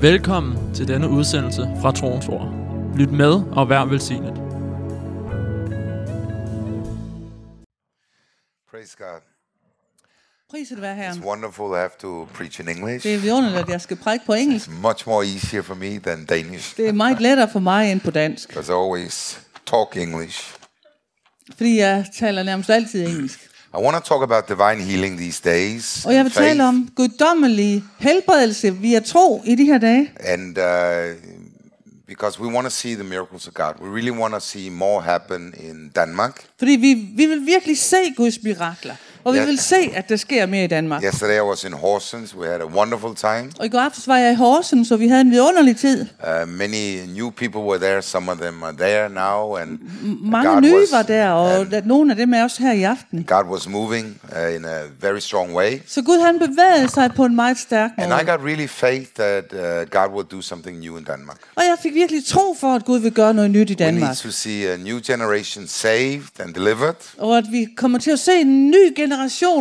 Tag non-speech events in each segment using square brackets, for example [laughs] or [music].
Velkommen til denne udsendelse fra Troens Ord. Lyt med og vær velsignet. Praise God. Priset være It's Herren. wonderful to have to preach in English. Det er vidunderligt, at jeg skal prædike på engelsk. It's much more easier for me than Danish. Det er meget lettere for mig end på dansk, Because I always talk English. fordi jeg taler nærmest altid engelsk. I want to talk about divine healing these days. Og jeg vil tale om guddommelig helbredelse via tro i de her dage. And uh, because we want to see the miracles of God. We really want to see more happen in Denmark. Fordi vi, vi vil virkelig se Guds mirakler. Og vi vil se, at der sker mere i Danmark. Yesterday I was in Horsens. We had a wonderful time. Og i går aftes var jeg i Horsen, så vi havde en vidunderlig tid. Uh, many new people were there. Some of them are there now. And Mange God nye was- var der, og and nogle af dem er også her i aften. God was moving uh, in a very strong way. Så Gud han bevægede sig på en meget stærk And måde. I got really faith that uh, God will do something new in Denmark. Og jeg fik virkelig tro for, at Gud vil gøre noget nyt i We need Danmark. to see a new generation saved and delivered. Og at vi kommer til at se en ny generation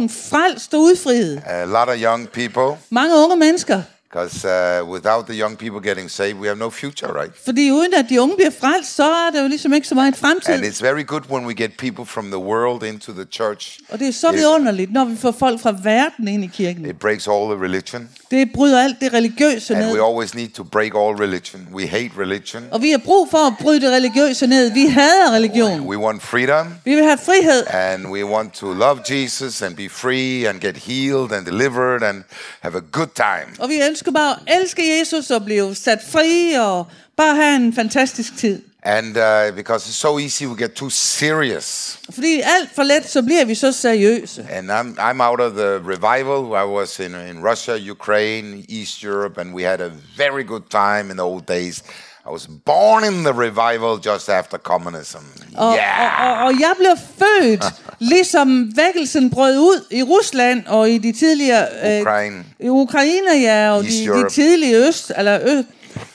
frelst og udfriet. A lot of young people, Mange unge mennesker. because uh, without the young people getting saved, we have no future, right? Fordi uden at de unge bliver frelst, så er der jo ligesom ikke så meget And fremtid. it's very good when we get people from the world into the church. Og det er så vidunderligt, når vi får folk fra verden ind i kirken. It breaks all the religion. Det bryder alt det religiøse And ned. we always need to break all religion. We hate religion. Og vi har brug for at bryde det religiøse ned. Vi hader religion. We want freedom. Vi vil have frihed. And we want to love Jesus and be free and get healed and delivered and have a good time. Og vi ønsker bare at elske Jesus og blive sat fri og bare have en fantastisk tid. And uh, because it's so easy, we get too serious. Fordi alt for let, så bliver vi så seriøse. And I'm, I'm out of the revival. I was in, in Russia, Ukraine, East Europe, and we had a very good time in the old days. I was born in the revival just after communism. Og, yeah! og, og, og jeg blev født, [laughs] ligesom vækkelsen brød ud i Rusland og i de tidligere... Øh, Ukraine. I Ukraine, ja, og East de, de Europe. tidlige øst... Eller ø,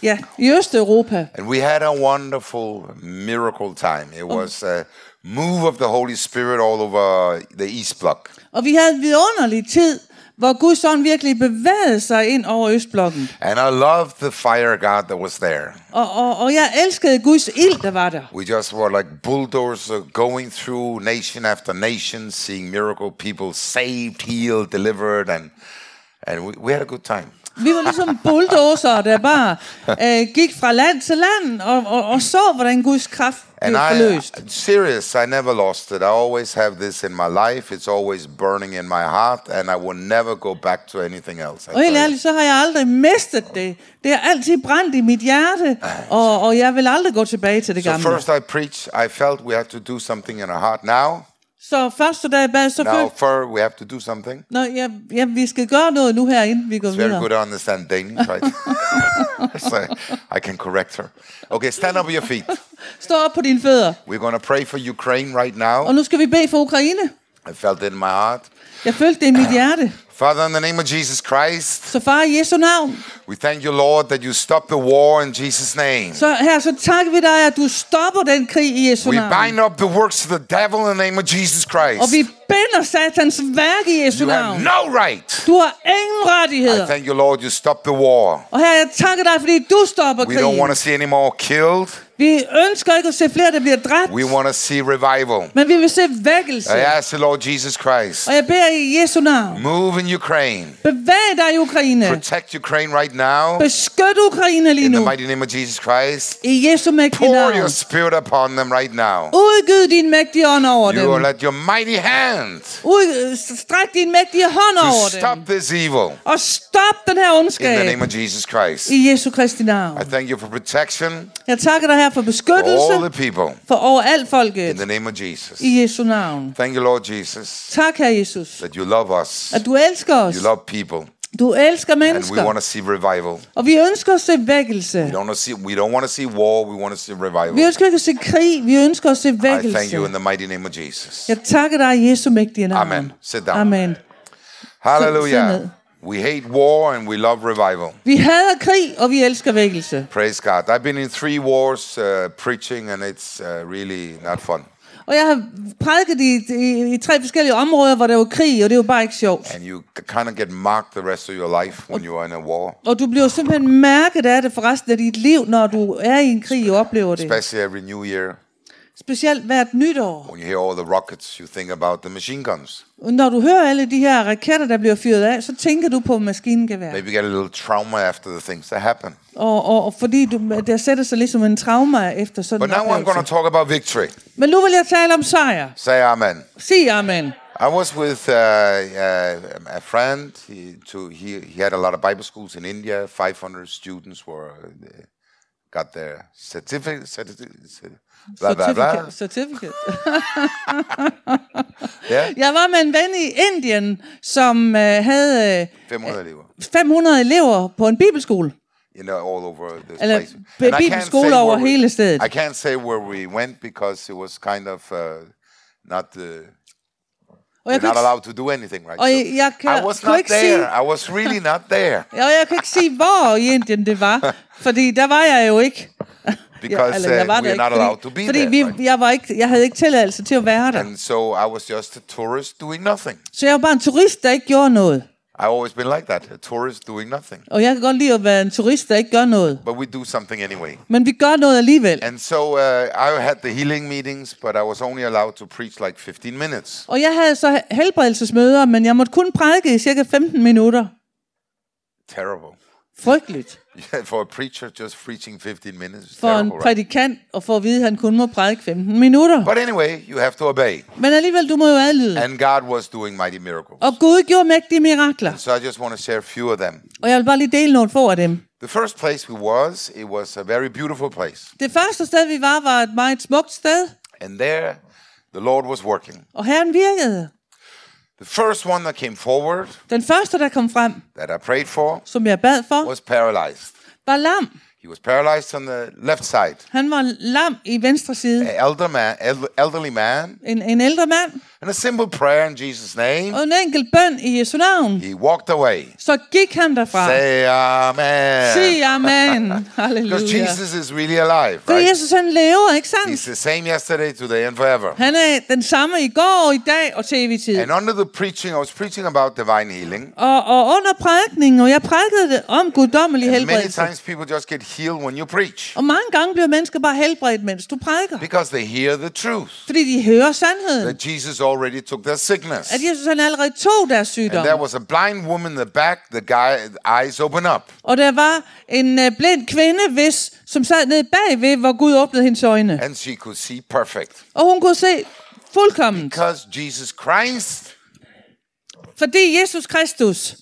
ja, i Østeuropa. And we had a wonderful miracle time. It was a move of the Holy Spirit all over the East Bloc. Og vi havde en vidunderlig tid, hvor Guds ånd virkelig bevægede sig ind over Østblokken. And I loved the fire God that was there. Og, og, og jeg elskede Guds ild, der var der. We just were like bulldozers going through nation after nation, seeing miracle people saved, healed, delivered, and and we, we had a good time. Vi var ligesom bulldozer, der bare øh, gik fra land til land og, og, og så, hvordan Guds kraft blev I, forløst. I'm serious, I never lost it. I always have this in my life. It's always burning in my heart, and I will never go back to anything else. I Og helt ærligt, så har jeg aldrig mistet det. Det har altid brændt i mit hjerte, og, og jeg vil aldrig gå tilbage til det So gamle. first I preach, I felt we have to do something in our heart. Now, Så første dag bad, så now for we have to do something. Nå, ja, ja, vi skal gøre noget nu her, inden vi går It's very videre. good to understand Danish, right? [laughs] [laughs] so I can correct her. Okay, stand up on your feet. Stå op på dine fødder. We're going to pray for Ukraine right now. Og nu skal vi bede for Ukraine. I felt it in my heart. Jeg følte det i mit hjerte. [laughs] Father, in the name of Jesus Christ, Så far, i Jesu navn, we thank you, Lord, that you stop the war in Jesus' name. så her, så takker vi dig, at du stopper den krig i Jesu We navn. bind up the works of the devil in the name of Jesus Og Christ. vi binder satans værk i Jesu You have navn. no right. Du har ingen I rettigheder. thank you, Lord, you stop the war. Og her, jeg takker dig, fordi du stopper We don't want to krigen. see any more killed. Vi ønsker ikke at se flere, der bliver dræbt, We want to see revival. men vi vil se vækkelse. I ask the Lord Jesus Christ, Og jeg beder i Jesu navn. move in Ukraine. Bevæg dig i Ukraine. Protect Ukraine right now. Beskyt Ukraine lige In the nu. mighty name of Jesus Christ. I Jesu mægtige Pour navn. your spirit upon them right now. Udgyd din mægtige ånd over You will dem. let your mighty hand Ud, stræk din mægtige hånd to over stop dem. this evil Og stop den her in the ondskab. name of Jesus Christ. I Jesu Kristi navn. I thank you for protection Jeg takker dig her for for all beskyttelse the people for overalt in folket. the name of Jesus. I Jesu navn. Thank you, Lord Jesus, Tak, her Jesus. that you love us. At du elsker os. You love people. Du elsker And we mennesker. want to see revival. Og vi ønsker at se vækkelse. We don't want to see we don't want to see war, we want to see Vi revival. ønsker ikke at se krig. Vi ønsker at se I thank you in vækkelse. the mighty name of Jesus. Jeg takker dig i Jesu mægtige navn. Amen. Sit down. Amen. Hallelujah. We hate war and we love revival. Vi hader krig, og vi elsker vækkelse. Praise God. I've been in three wars uh, preaching and it's uh, really not fun. Og jeg har prædiket i, i, i tre forskellige områder, hvor der var krig, og det var bare ikke sjovt. And you kind of get marked the rest of your life when you are in a war, Og du bliver simpelthen mærket af det for resten af dit liv, når du er i en krig og oplever det. especially every new year. Specielt hvert nytår. When you hear all the rockets, you think about the machine guns. Når du hører alle de her raketter, der bliver fyret af, så tænker du på maskingevær. Maybe you get a little trauma after the things that happen. Og, og, og fordi du, der sætter sig ligesom en trauma efter sådan But now I'm going to oplevelse. talk about victory. Men nu vil jeg tale om sejr. Say amen. Sig amen. I was with uh, uh, a friend. He, to, he, he had a lot of Bible schools in India. 500 students were uh, got their certificate. certificate blah, blah, blah. Certificate. Certificate. [laughs] Yeah, Jeg var med en ven i Indien, som øh, havde øh, 500 elever. 500 elever på en bibelskole. You know, all over this Eller place. And bibelskole over we- hele stedet. I can't say where we went because it was kind of uh, not the. Og jeg kan not ikke, allowed to do anything, right? Og So jeg- jeg kan- I was not ikke there. sige- I was really not there og jeg kan ikke sige, hvor i Indien det var, fordi der var jeg jo ikke. Because jeg uh, we're der not ikke, allowed to be fordi, fordi there. vi, right? jeg, var ikke, jeg havde ikke tilladelse til at være der. And so I was just a tourist doing nothing. Så jeg var bare en turist, der ikke gjorde noget. I've always been like that, a tourist doing nothing. Og jeg kan godt lide at være en turist, der ikke gør noget. But we do something anyway. Men vi gør noget alligevel. And so uh, I had the healing meetings, but I was only allowed to preach like 15 minutes. Og jeg havde så helbredelsesmøder, men jeg måtte kun prædike i cirka 15 minutter. Terrible. Frygteligt. Yeah, for a preacher, just preaching 15 minutes For en prædikant og for at vide, at han kun må prædike 15 minutter. But anyway, you have to obey. Men alligevel, du må jo adlyde. And God was doing mighty miracles. Og Gud gjorde mægtige mirakler. So I just want to share a few of them. Og jeg vil bare lige dele nogle få af dem. The first place we was, it was a very beautiful place. Det første sted, vi var, var et meget smukt sted. And there, the Lord was working. Og Herren virkede. The first one that came forward, Den første, der kom frem, that I prayed for, som jeg bad for, was paralyzed. var lam. He was paralyzed on the left side. Han var lam i venstre side. An elder man, el- elderly man, En, en ældre mand. And a simple prayer in Jesus' name. Og en enkelt bøn i Jesu navn. He walked away. Så gik han derfra. Say amen. Sig amen. [laughs] Because Halleluja. Jesus is really alive, For right? Jesus han lever, ikke He's sandt? the same yesterday, today, and forever. Han er den samme i går, i dag og til evig tid. And under the preaching, I was preaching about divine healing. Og, og under prædikningen, og jeg prædikede om guddommelig And many helbredelse. times people just get healed when you preach Og mange gange bliver mennesker bare helbredt, mens du prædiker. because they hear the truth Fordi de hører sandheden. that Jesus already took their sickness. At Jesus han allerede tog deres sygdom. And there was a blind woman in the back, the guy eyes open up. Og der var en uh, blind kvinde, hvis, som sad nede bagved, hvor Gud åbnede hendes øjne. And she could see perfect. Og hun kunne se fuldkommen. Because Jesus Christ Fordi Jesus Kristus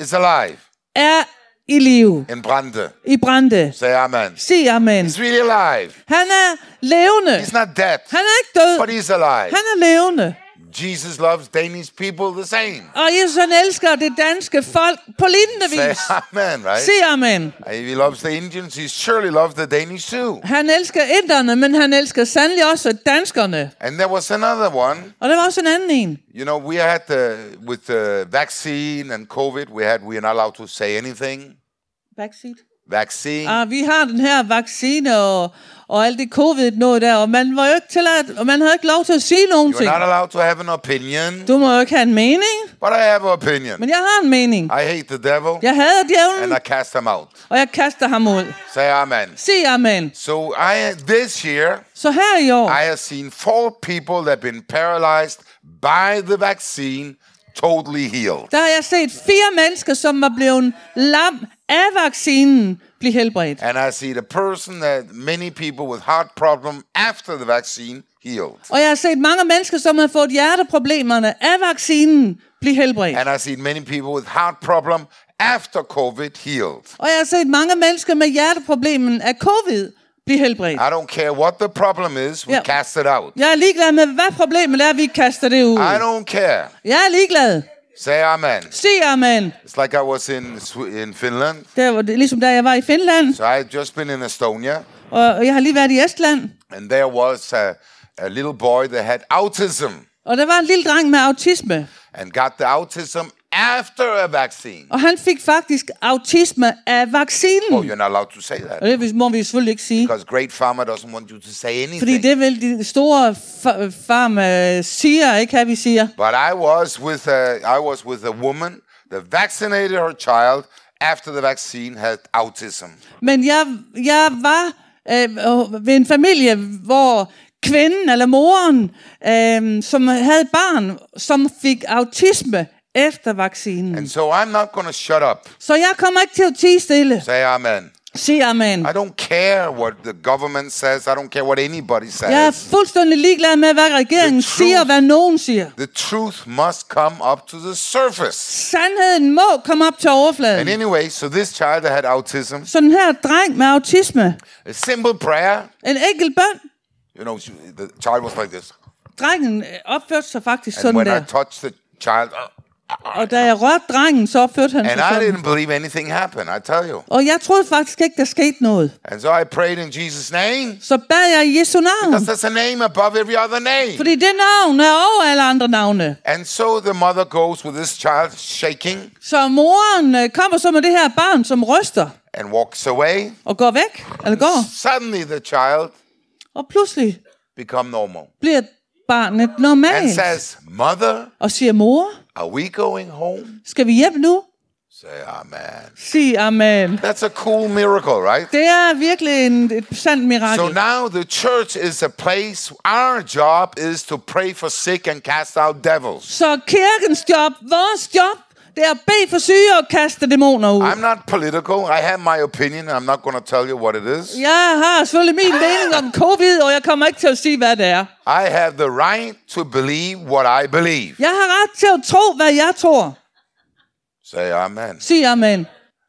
is alive er i live, in Brande. i brænde. Say amen. Sig amen. He's really alive. Han er levende. He's not dead, Han er ikke død. but he's alive. Han er levende. Jesus loves Danish people the same. Og Jesus han elsker det danske folk på lignende Say amen, right? Sig amen. If he loves the Indians, he surely loves the Danish too. Han elsker inderne, men han elsker sandelig også danskerne. And there was another one. Og der var også en anden en. You know, we had the with the vaccine and COVID, we had we are not allowed to say anything. Backseat. Vaccine. Ah, vi har den her vaccine og, og alt det covid noget der, og man var jo ikke tilladt, og man havde ikke lov til at sige nogen You're ting. not allowed to have an opinion, Du må jo ikke have en mening, but I have an opinion. men jeg har en mening. I hate the devil Jeg hader and djævlen, I cast him out. og jeg kaster ham ud. Say amen. Sig amen. So I this year Så her i år, I have seen four people that have been paralyzed by the vaccine totally healed. der har jeg set fire mennesker, som var blevet lam af vaccinen, blive helbredt. And I see the person that many people with heart problem after the vaccine healed. Og jeg har set mange mennesker, som har fået hjerteproblemerne af vaccinen, blive helbredt. And I see many people with heart problem after COVID healed. Og jeg har set mange mennesker med hjerteproblemen af covid blive helbredt. I don't care what the problem is, we Yeah. cast it out. Jeg er ligeglad med, hvad problemet er, vi kaster det ud. I don't care. Jeg er ligeglad. Say amen. Sig amen. It's like I was in in Finland. Det var det, ligesom da jeg var i Finland, So I had just been in Estonia, og jeg har lige været i Estland. and there was a, a little boy that had autism Og der var en lille dreng med autisme. and got the autism after a vaccine. Og han fik faktisk autisme af vaccinen. Oh, you're not allowed to say that. Og det må vi selvfølgelig ikke sige. Because Great Pharma doesn't want you to say anything. Fordi det vil de store farma siger, ikke hvad vi siger. But I was with a, I was with a woman that vaccinated her child after the vaccine had autism. Men jeg, jeg var øh, ved en familie, hvor kvinden eller moren, øh, som havde et barn, som fik autisme efter vaccinen. And so I'm not going to shut up. Så jeg kommer ikke til at tige stille. Say amen. Sig amen. I don't care what the government says. I don't care what anybody Jeg er says. fuldstændig ligeglad med, hvad regeringen The truth- siger, hvad nogen siger. The truth must come up to the surface. Sandheden må komme op til And overfladen. anyway, so this child that had autism, Så den her dreng med autisme, a simple prayer, en enkelt bøn, you know, the child was like this. drengen øh, opførte sig faktisk And sådan when I der. touched the child, Og da jeg rørte drengen, så opførte han and sig I sådan. didn't believe anything happened, I tell you. Og jeg troede faktisk ikke, der skete noget. And so I prayed in Jesus' name, Så bad jeg i Jesu navn. because that's a name above every other name. Fordi det navn er over alle andre navne. And so the mother goes with this child shaking Så moren øh, kommer så med det her barn, som ryster and walks away. og går væk, eller går. Suddenly the child Og pludselig become normal bliver barnet and normalt. says, Mother, Og siger, mor, are we going home? skal vi hjem nu? Say amen. Sig amen. That's a cool miracle, right? Det er virkelig en, et sandt So mirakel. now the church is a place, our job is to pray for sick and cast out devils. Så kirkens job, vores job, det er at bede for syge og kaste dæmoner ud. I'm not political. I have my opinion. I'm not going to tell you what it is. Jeg har selvfølgelig min [laughs] mening om covid, og jeg kommer ikke til at sige, hvad det er. I have the right to believe what I believe. Jeg har ret til at tro, hvad jeg tror. Say amen. Sig amen.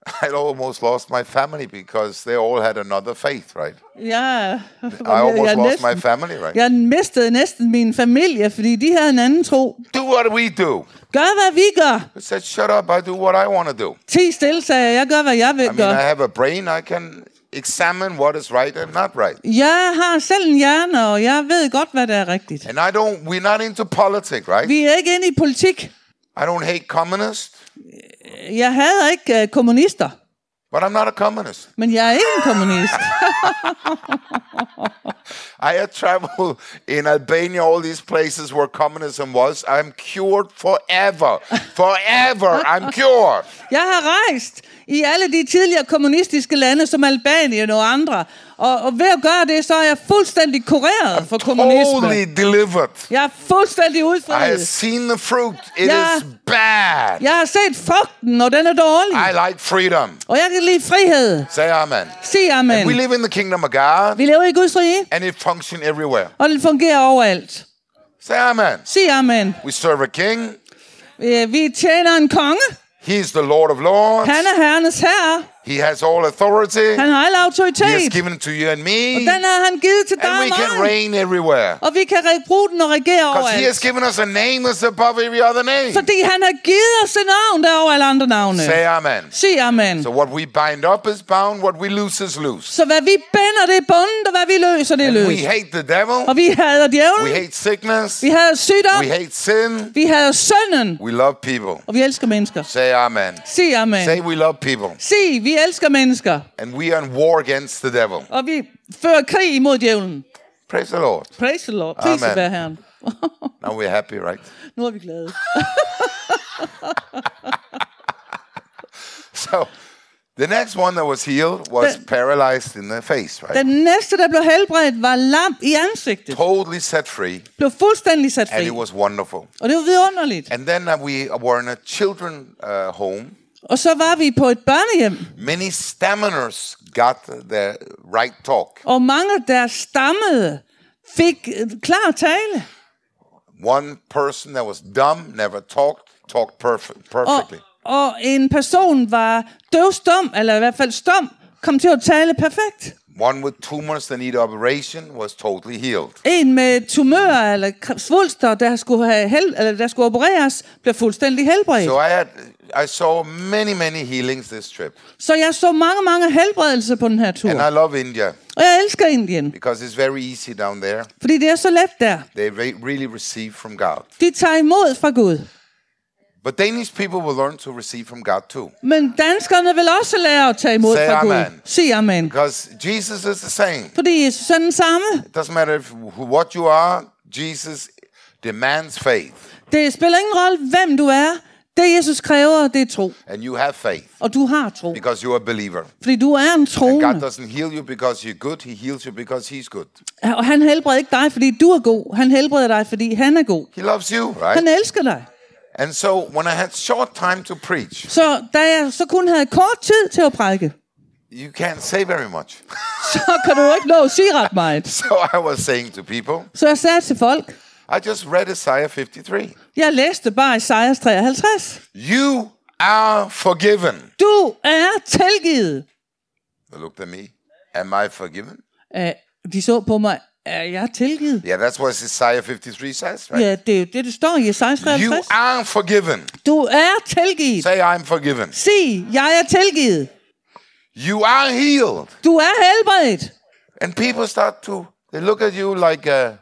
[laughs] I almost lost my family because they all had another faith, right? Jeg, I [laughs] almost jeg, lost my family, right? jeg mistede næsten min familie, fordi de havde en anden tro. Do what we do. Gør, hvad vi gør. I said, shut up. I do what I want to do. Ti stille, sagde jeg. Jeg gør, hvad jeg vil I mean, I have a brain. I can examine what is right and not right. Jeg har selv en hjerne, og jeg ved godt, hvad der er rigtigt. And I don't, we're not into politics, right? Vi er ikke inde i politik. I don't hate communists, Jeg hader ikke uh, kommunister, but I'm not a communist. men jeg er ikke en kommunist. [laughs] I have traveled in Albania, all these places where communism was. I'm cured forever. Forever, I'm [laughs] cured. Jeg har rejst i alle de tidligere kommunistiske lande, som Albanien og andre. Og, og ved at gøre det, så er jeg fuldstændig kureret for kommunisme. Totally delivered. Jeg er fuldstændig I have udfriet. seen the fruit. It Yeah. is bad. Jeg har set frugten, og den er dårlig. I like freedom. Og jeg kan lide frihed. Say amen. Sig amen. We live in the kingdom of God, Vi lever i Guds rige, and it functions everywhere. og det fungerer overalt. Say amen. Sig amen. We serve a king. Øh, Vi tjener en konge. He's the Lord of Lords. Han er herrenes herre. He has all authority. Han har al He has autoritet. given it to you and Og me. den har han givet til dig And we og can reign everywhere. Og vi kan bruge den og regere Because he has overalt. given us a name that's above every other name. Fordi han har givet os et navn, der er over alle andre navne. Say amen. Sig amen. So what we bind up is bound, what we loose is loose. Så hvad vi binder, det er bundet, og hvad vi løser, det er We løst. hate the devil. Og vi hader We djævlen. hate sickness. Vi hader sygdom. We hate sin. Vi hader synden. We love people. Og vi elsker mennesker. Say amen. Sig amen. Say we love people. Sig, vi elsker mennesker. And we are in war against the devil. Og vi fører krig imod djævlen. Praise the Lord. Praise the Lord. Pris Amen. være Herren. [laughs] Now we're happy, right? nu er vi glade. [laughs] So the next one that was healed was The- paralyzed in the face, right? Den næste, der blev helbredt, var lam i ansigtet. Totally set free. Blev fuldstændig sat And fri. it was wonderful. Og det var vidunderligt. And then we were in a children uh, home. Og så var vi på et børnehjem, Many stammers got the right talk. og mange, der stammede, fik klar tale. One person that was dumb, never talked, talked perfect, Og, perfectly. og en person var døvstum, eller i hvert fald stum, kom til at tale perfekt. One with tumors that need operation was totally healed. En med tumører eller svulster, der skulle, have hel- eller der skulle opereres, blev fuldstændig helbredt. So I had, I saw many, many healings this trip. Så jeg så mange, mange helbredelser på den her tur. And I love India Og jeg elsker Indien, because it's very easy down there. fordi det er så let der. They re- really receive from God. De tager imod fra Gud. But Danish people will learn to receive from God too. Men danskerne vil også lære at tage imod Say fra Gud. amen. Sig amen. Because Jesus is the same. Fordi Jesus er den samme. It doesn't matter if, what you are, Jesus demands faith. Det spiller ingen rolle, hvem du er. Det Jesus kræver, det er tro. And you have faith Og du har tro. because you're a believer. Fordi du er en And God troende. doesn't heal you because you're good, He heals you because He's good. Og han helbreder ikke dig, fordi du er god. Han helbreder dig, fordi han er god. He loves you, right? Han elsker dig. And so when I had short time to preach, Så da jeg så kun havde kort tid til at prædike, you can't say very much. [laughs] så kan du ikke nå at sige ret meget. [laughs] so I was saying to people, Så jeg sagde til folk, I just read Isaiah 53. jeg læste bare Isaias 53. You are forgiven. Du er tilgivet. They looked at me. Am I forgiven? Uh, de så på mig, er jeg tilgivet? Yeah, that's what Isaiah 53 says, right? Ja, det er jo det, der står i Isaias You 53. are forgiven. Du er tilgivet. Say, I'm forgiven. Sig, jeg er tilgivet. You are healed. Du er helbredt. And people start to, they look at you like, uh,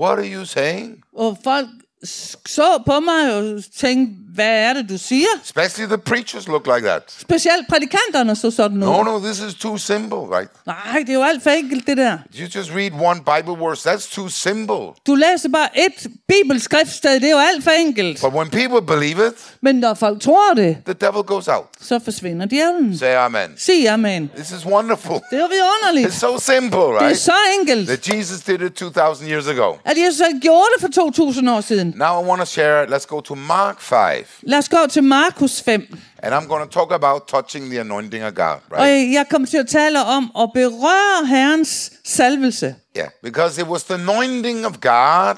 what are you saying? Og folk s- så på mig og tænkte, hvad er det, du siger? Especially the preachers look like that. Specielt prædikanterne så sådan No, noget. no, this is too simple, right? Nej, det er jo alt for enkelt, det der. You just read one Bible verse, that's too simple. Du læser bare et bibelskriftsted, det er jo alt for enkelt. But when people believe it, Men når folk tror det, the devil goes out. så forsvinder djævlen. Say amen. Sig amen. This is wonderful. Det er jo vidunderligt. It's so simple, Det er right? så enkelt, That Jesus did it 2,000 years ago. at Jesus gjorde det for 2000 år siden. Now I want to share, let's go to Mark 5. Lad os gå til Markus 5. And I'm going to talk about touching the anointing of God, Og right? jeg kommer til at tale om at berøre Herrens salvelse. Yeah, because it was the anointing of God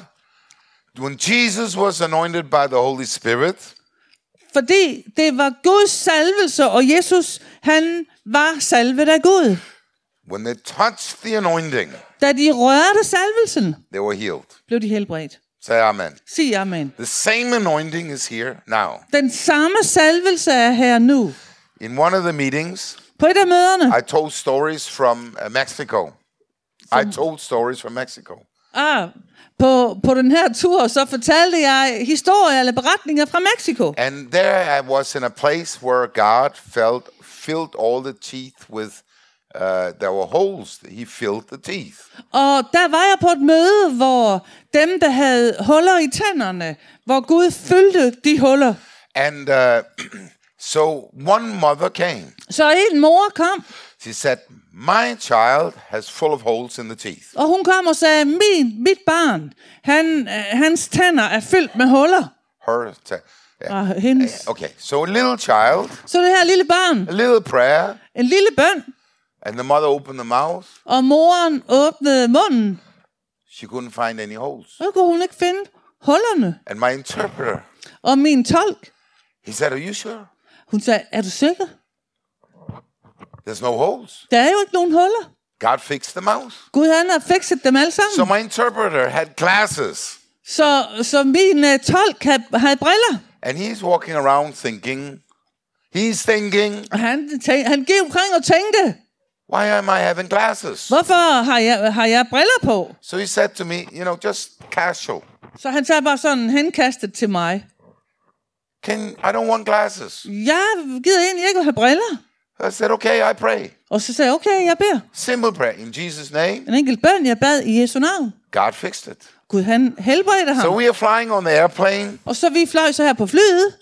when Jesus was anointed by the Holy Spirit. Fordi det var Guds salvelse, og Jesus, han var salvet af Gud. When they touched the anointing, Da de rørte salvelsen, they were healed. blev de helbredt. Say amen. Sig amen. The same anointing is here now. Den samme salvelse er her nu. In one of the meetings, På et af møderne, I told stories from uh, Mexico. I told stories from Mexico. ah, på, på den her tur, så fortalte jeg historier eller beretninger fra Mexico. And there I was in a place where God felt filled all the teeth with uh, there were holes. He filled the teeth. Og der var jeg på et møde, hvor dem, der havde huller i tænderne, hvor Gud fyldte de huller. And uh, [clears throat] so one mother came. Så en mor kom, She said, "My child has full of holes in the teeth." og hun kom og sagde, min, mit barn, han, øh, hans tænder er fyldt med huller. Her, yeah. Og hendes. Okay, so a little child, Så det her lille barn, a little prayer, en lille bøn, and the mother opened the mouth. og moren åbnede munden, She couldn't find any holes. så kunne hun ikke finde hullerne. And my interpreter, Og min tolk, he said, "Are you sure? hun sagde, er du sikker? There's no holes. Der er jo ikke nogen huller. God fixed the mouth." Gud han har fikset dem alle So sammen. my interpreter had glasses. Så, så min uh, tolk havde, havde briller. And he's walking around thinking, he's thinking, Og han, tænk, han gik omkring og tænkte, why am I having glasses? hvorfor har jeg, har jeg briller på? So he said to me, you know, just casual. Så han sagde bare sådan henkastet til mig. Can I don't want glasses. Jeg gider egentlig ikke at have briller. I said, okay, I pray. Og så sagde jeg, okay, jeg beder. Simple prayer. In Jesus' name, En enkelt bøn, jeg bad i Jesu navn. God fixed it. Gud, han helbredte ham. So we are flying on the airplane, Og så vi fløj så her på flyet.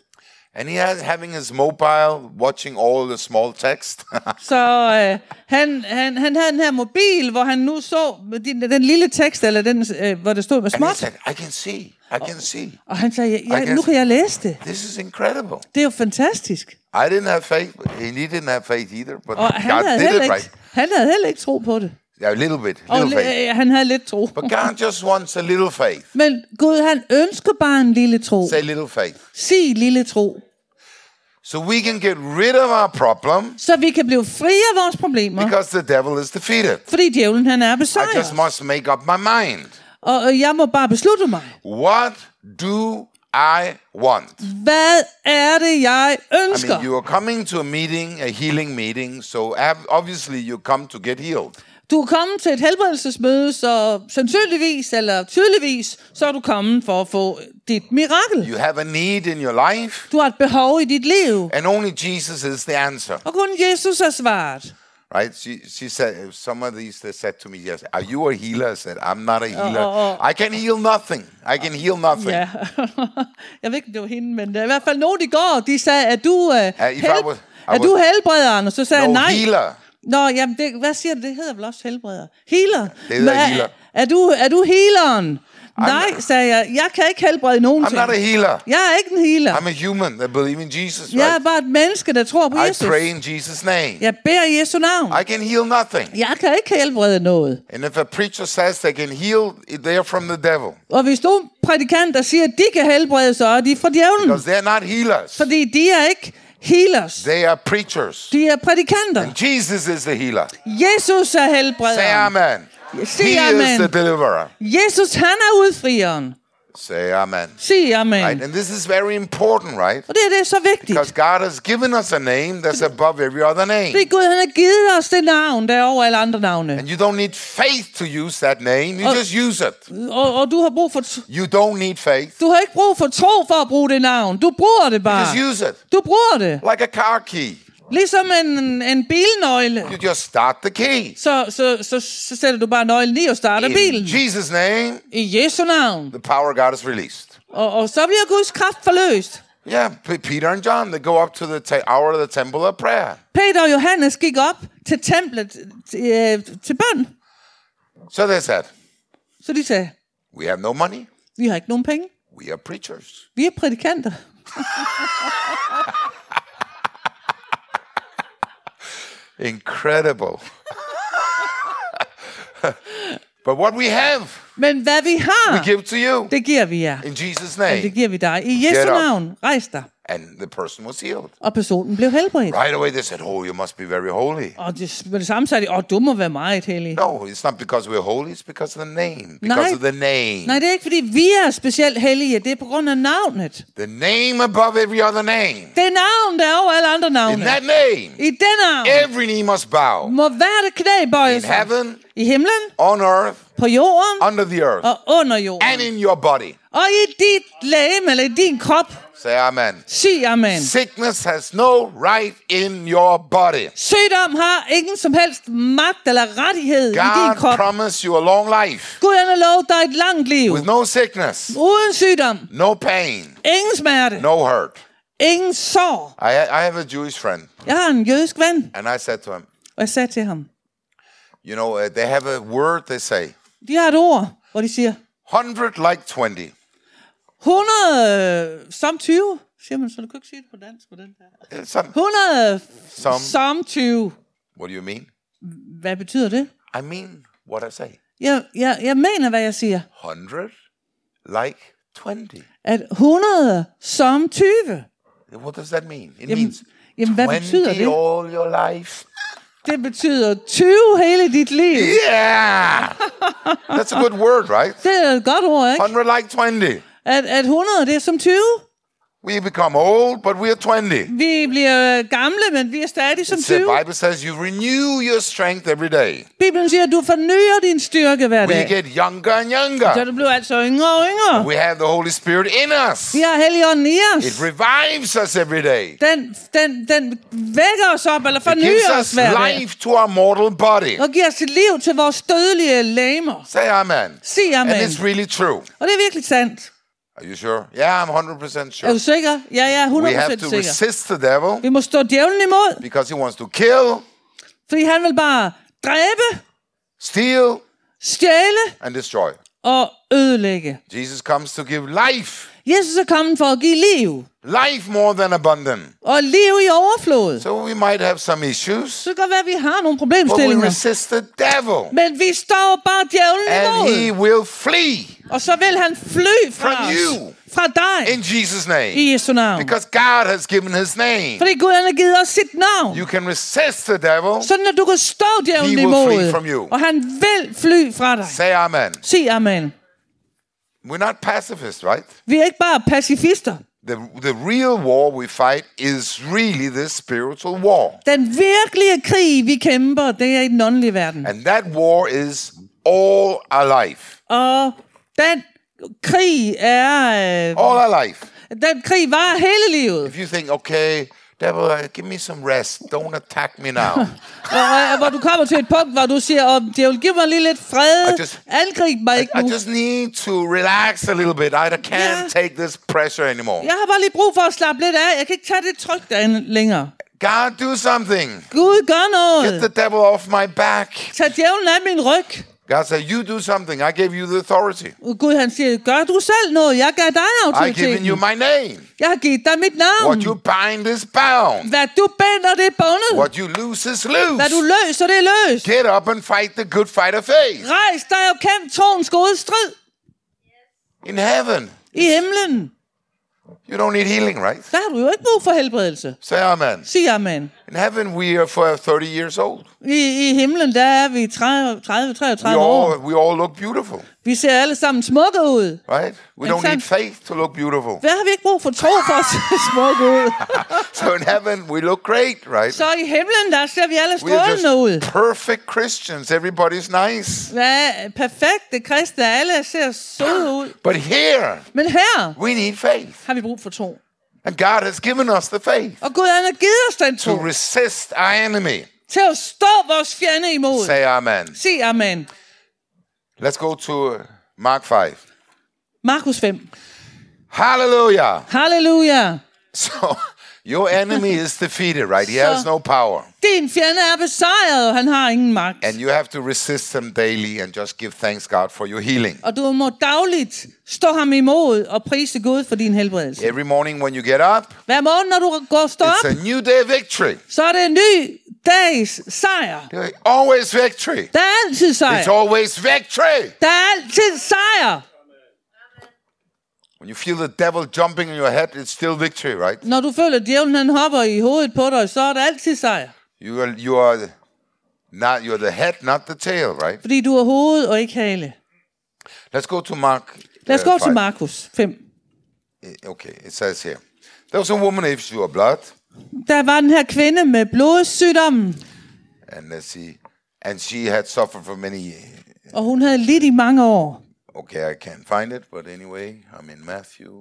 And he has having his mobile, watching all the small text. [laughs] Så øh, han, han, han havde den her mobil, hvor han nu så den, den lille tekst, eller den, øh, hvor det stod med and he småt. said, I can see, I can see. Og han sagde, ja, ja, nu kan jeg læse det. This is incredible. Det er jo fantastisk. I didn't have faith, he didn't have faith either, but Og han God havde, did it ikke, right. han havde heller ikke tro på det. Yeah, a little bit, Og little faith. øh, han havde lidt tro. But God just wants a little faith. Men Gud, han ønsker bare en lille tro. Say little faith. Sig lille tro. So we can get rid of our problem Så vi kan blive fri af vores problemer. because the devil is defeated. Fordi djævlen, han er I just besejret. must make up my mind. Og jeg må bare beslutte mig. What do I want? Hvad er det, jeg I ønsker? mean, you are coming to a meeting, a healing meeting, so obviously you come to get healed. Du er kommet til et helbredelsesmøde, så sandsynligvis eller tydeligvis, så er du kommet for at få dit mirakel. You have a need in your life, Du har et behov i dit liv, and only Jesus is the answer. og kun Jesus er svaret. Right? She, she said, some of these they said to me, yes, are you a healer? I said, I'm not a healer. oh, I can heal nothing. I can heal nothing. Ja. [laughs] jeg ved ikke, det var hende, men er i hvert fald nogen i går, de sagde, at du, uh, if I helb- was- er du was- helbrederen? Og så sagde No jeg nej. healer. Nå, jamen, det, hvad siger du? Det hedder vel også helbreder. Healer. Det hedder er- healer. Er du, er du healeren? Nej, sagde jeg. Jeg kan ikke helbrede nogen I'm not a healer. Jeg er ikke en healer. I'm a human that believe in Jesus, Jeg er right? bare et menneske, der tror på I Jesus. pray in Jesus' name. Jeg beder i Jesu navn. I can heal nothing. Jeg kan ikke helbrede noget. And if a preacher says they can heal, they're from the devil. Og hvis du prædikanter siger, at de kan helbrede, så er de fra djævlen. Because they're not healers. Fordi de er ikke healers. They are preachers. De er prædikanter. And Jesus is the healer. Jesus er Say helbrederen. amen. Sig He is the deliverer. Jesus, han er udfrieren. Say amen. Sig amen. Right? And this is very important, right? Og det, er det er så vigtigt. Because God has given us a name that's above every other name. Fordi Gud han har givet os det navn, der er over alle andre navne. And you don't need faith to use that name. You Oh. just use it. Og, og du har brug for You don't need faith. du har ikke brug for tro for at bruge det navn. Du bruger det bare. Just use it. Du bruger det. Like a car key. Ligesom en, en bilnøgle. You just start the key. Så, så, så, så sætter du bare nøglen i og starter In bilen. Jesus' name, I Jesu navn. the power of God is released. Og, og så bliver Guds kraft forløst. Yeah, Peter and John, they go up to the hour of the temple of prayer. Peter og Johannes gik op til templet til, øh, til bøn. So they said, Så de sagde, We have no money. vi har ikke nogen penge. We are preachers. Vi er prædikanter. [laughs] Incredible. [laughs] but what we have, Men hvad vi har, we give to you det giver vi jer. in Jesus' Det name. giver vi dig. I Get Jesu up. navn, rejs dig. And the person was healed. Og personen blev helbredt. Right away, they said, Oh, you must be very holy. Og det, med det samme sagde de, åh, du må være meget hellig. No, it's not because we're holy, it's because of the name. Because Nej. of the name. Nej, det er ikke, fordi vi er specielt hellige. Det er på grund af navnet. The name above every other name. Det navn, der er over alle andre In navne. that name, I det navn every knee must bow. må hvert knæ bøje In sig. heaven, I himlen, on earth, på jorden under the earth, og under jorden. and in your body. Og i dit læge eller i din krop. Say amen. Sig amen. Sickness has no right in your body. Sygdom har ingen som helst magt eller rettighed i din God krop. promised you a long life Gud han har lovet dig et langt liv. with no sickness, Uden sygdom. no pain, Ingen smerte. no hurt. Ingen sår. I, I have a Jewish friend, Jeg har en jødisk ven, and I said to him, og jeg sagde til ham, You know, uh, they have a word they say de har et ord, hvor de siger, 100 like 20. 100 som 20. Siger man, så du kan ikke sige det på dansk på den der. Uh, Some, 100 Som. som 20. what do you mean? Hvad betyder det? I mean what I say. Jeg, jeg, jeg mener, hvad jeg siger. 100 like 20. At 100 som 20. What does that mean? It Jamen, means jamen hvad 20 betyder det? all your life. Det betyder 20 hele dit liv. Yeah! That's a good word, right? Det er et godt ord, ikke? 100 like 20. At, at 100, det er som 20. We become old, but we are 20. Vi bliver gamle, men vi er stadig som The 20. Bible says you renew your strength every day. Bibelen siger, at du fornyer din styrke hver We dag. get younger and Så younger. du bliver altså yngre og yngre. We have the Holy Spirit in us. Vi har Helligånden i os. It revives us every day. Den, den, den vækker os op, eller It gives fornyer os us hver dag. life to our mortal body. Og giver sit liv til vores dødelige læmer. Say amen. Sig And amen. it's really true. Og det er virkelig sandt. Are you sure? Yeah, I'm 100% Er sure. du sikker? Ja, jeg er We have 100% to sikker. resist the devil Vi må stå djævlen imod, because he wants to kill, fordi han vil bare dræbe, steal, stjæle and destroy. og ødelægge. Jesus comes to give life, Jesus er kommet for at give liv, life more than abundant. og liv i overflod. So we might have some issues, Så kan være, vi har nogle but we problemstillinger. resist the devil, Men vi står bare djævlen and he imod, will flee og så vil han fly fra From os. you. Fra dig. in Jesus' name I Jesu navn. because God has given his name. Fordi Gud han har givet os sit navn. You can resist the devil. Sådan at du kan stå djævlen He will flee imod. from you. Og han vil fly fra dig. Say amen. Sig amen. We're not pacifists, right? Vi er ikke bare pacifister. the, the real war we fight is really this spiritual war. Den virkelige krig, vi kæmper, det er i den åndelige verden. And that war is all our life. Og den krig er... Øh, All our life. den krig var hele livet. If you think, okay, devil, uh, give me some rest. Don't attack me now. [laughs] Øh, hvor du kommer til et punkt, hvor du siger, oh, det vil give mig lige lidt fred. I just- Angrib mig I, ikke I nu. just need to relax a little bit. I can't Yeah. take this pressure anymore. Jeg har bare lige brug for at slappe lidt af. Jeg kan ikke tage det tryk derinde længere. God, do something. Gud, gør noget. Get the devil off my back. Tag djævlen af min ryg. God said, You do something. I gave you the authority. Gud han siger, gør du selv noget. Jeg gav dig I've given autoriteten. you my name. Jeg har givet dig mit navn. What you bind is bound. Hvad du binder, det er bundet. What you loose is loose. Hvad du løser, det er løst. Get up and fight the good fight of faith. Rejs dig og kæmp troens gode strid In heaven. i himlen. You don't need healing, right? Der har du jo ikke brug for helbredelse. Say amen. Sig amen. In heaven, we are for 30 years old. I, I himlen, der er vi 30, 30 We 33 år. all, we all look beautiful, Vi ser alle sammen smukke ud. right? We don't need faith to look beautiful. Hvad har vi ikke brug for tro for at se [laughs] smukke ud? So in heaven, we look great, right? Så i himlen, der ser vi alle strålende ud. perfect Christians. Everybody's nice. Hvad perfekte kristne, alle ser søde ud. But here, Men her we need faith. har vi brug for tro. And God has given us the faith Og Gud han har givet os den to tro resist our enemy. til at stå vores fjende imod. Say amen. Sig amen. Let's go to Mark 5. Markus 5. Hallelujah. Halleluja. [laughs] So your enemy is defeated, right? He has no power. Din fjende er besejret, og han har ingen magt. And you have to resist him daily and just give thanks God for your healing. Og du må dagligt stå ham imod og prise Gud for din helbredelse. Every morning when you get up, Hver morgen, når du går står it's op, a new day of victory. så er det en ny dags sejr. Always victory. Der er altid It's sejr. always victory. Der er altid sejr. When you feel the devil jumping in your head, it's still victory, right? Når du føler, at djævlen han hopper i hovedet på dig, så er der altid sejr. You are you are not you're the head, not the tail, right? Fordi du er hoved og ikke hale. Let's go to Mark. Lad os uh, gå til. Markus 5. Okay, it says here. There was a woman issue of blood, Der var den her kvinde med blodsygdommen, and let's see, and she had suffered for many years. og hun havde lidt i mange år. Okay, I can't find it, but anyway, I'm in Matthew,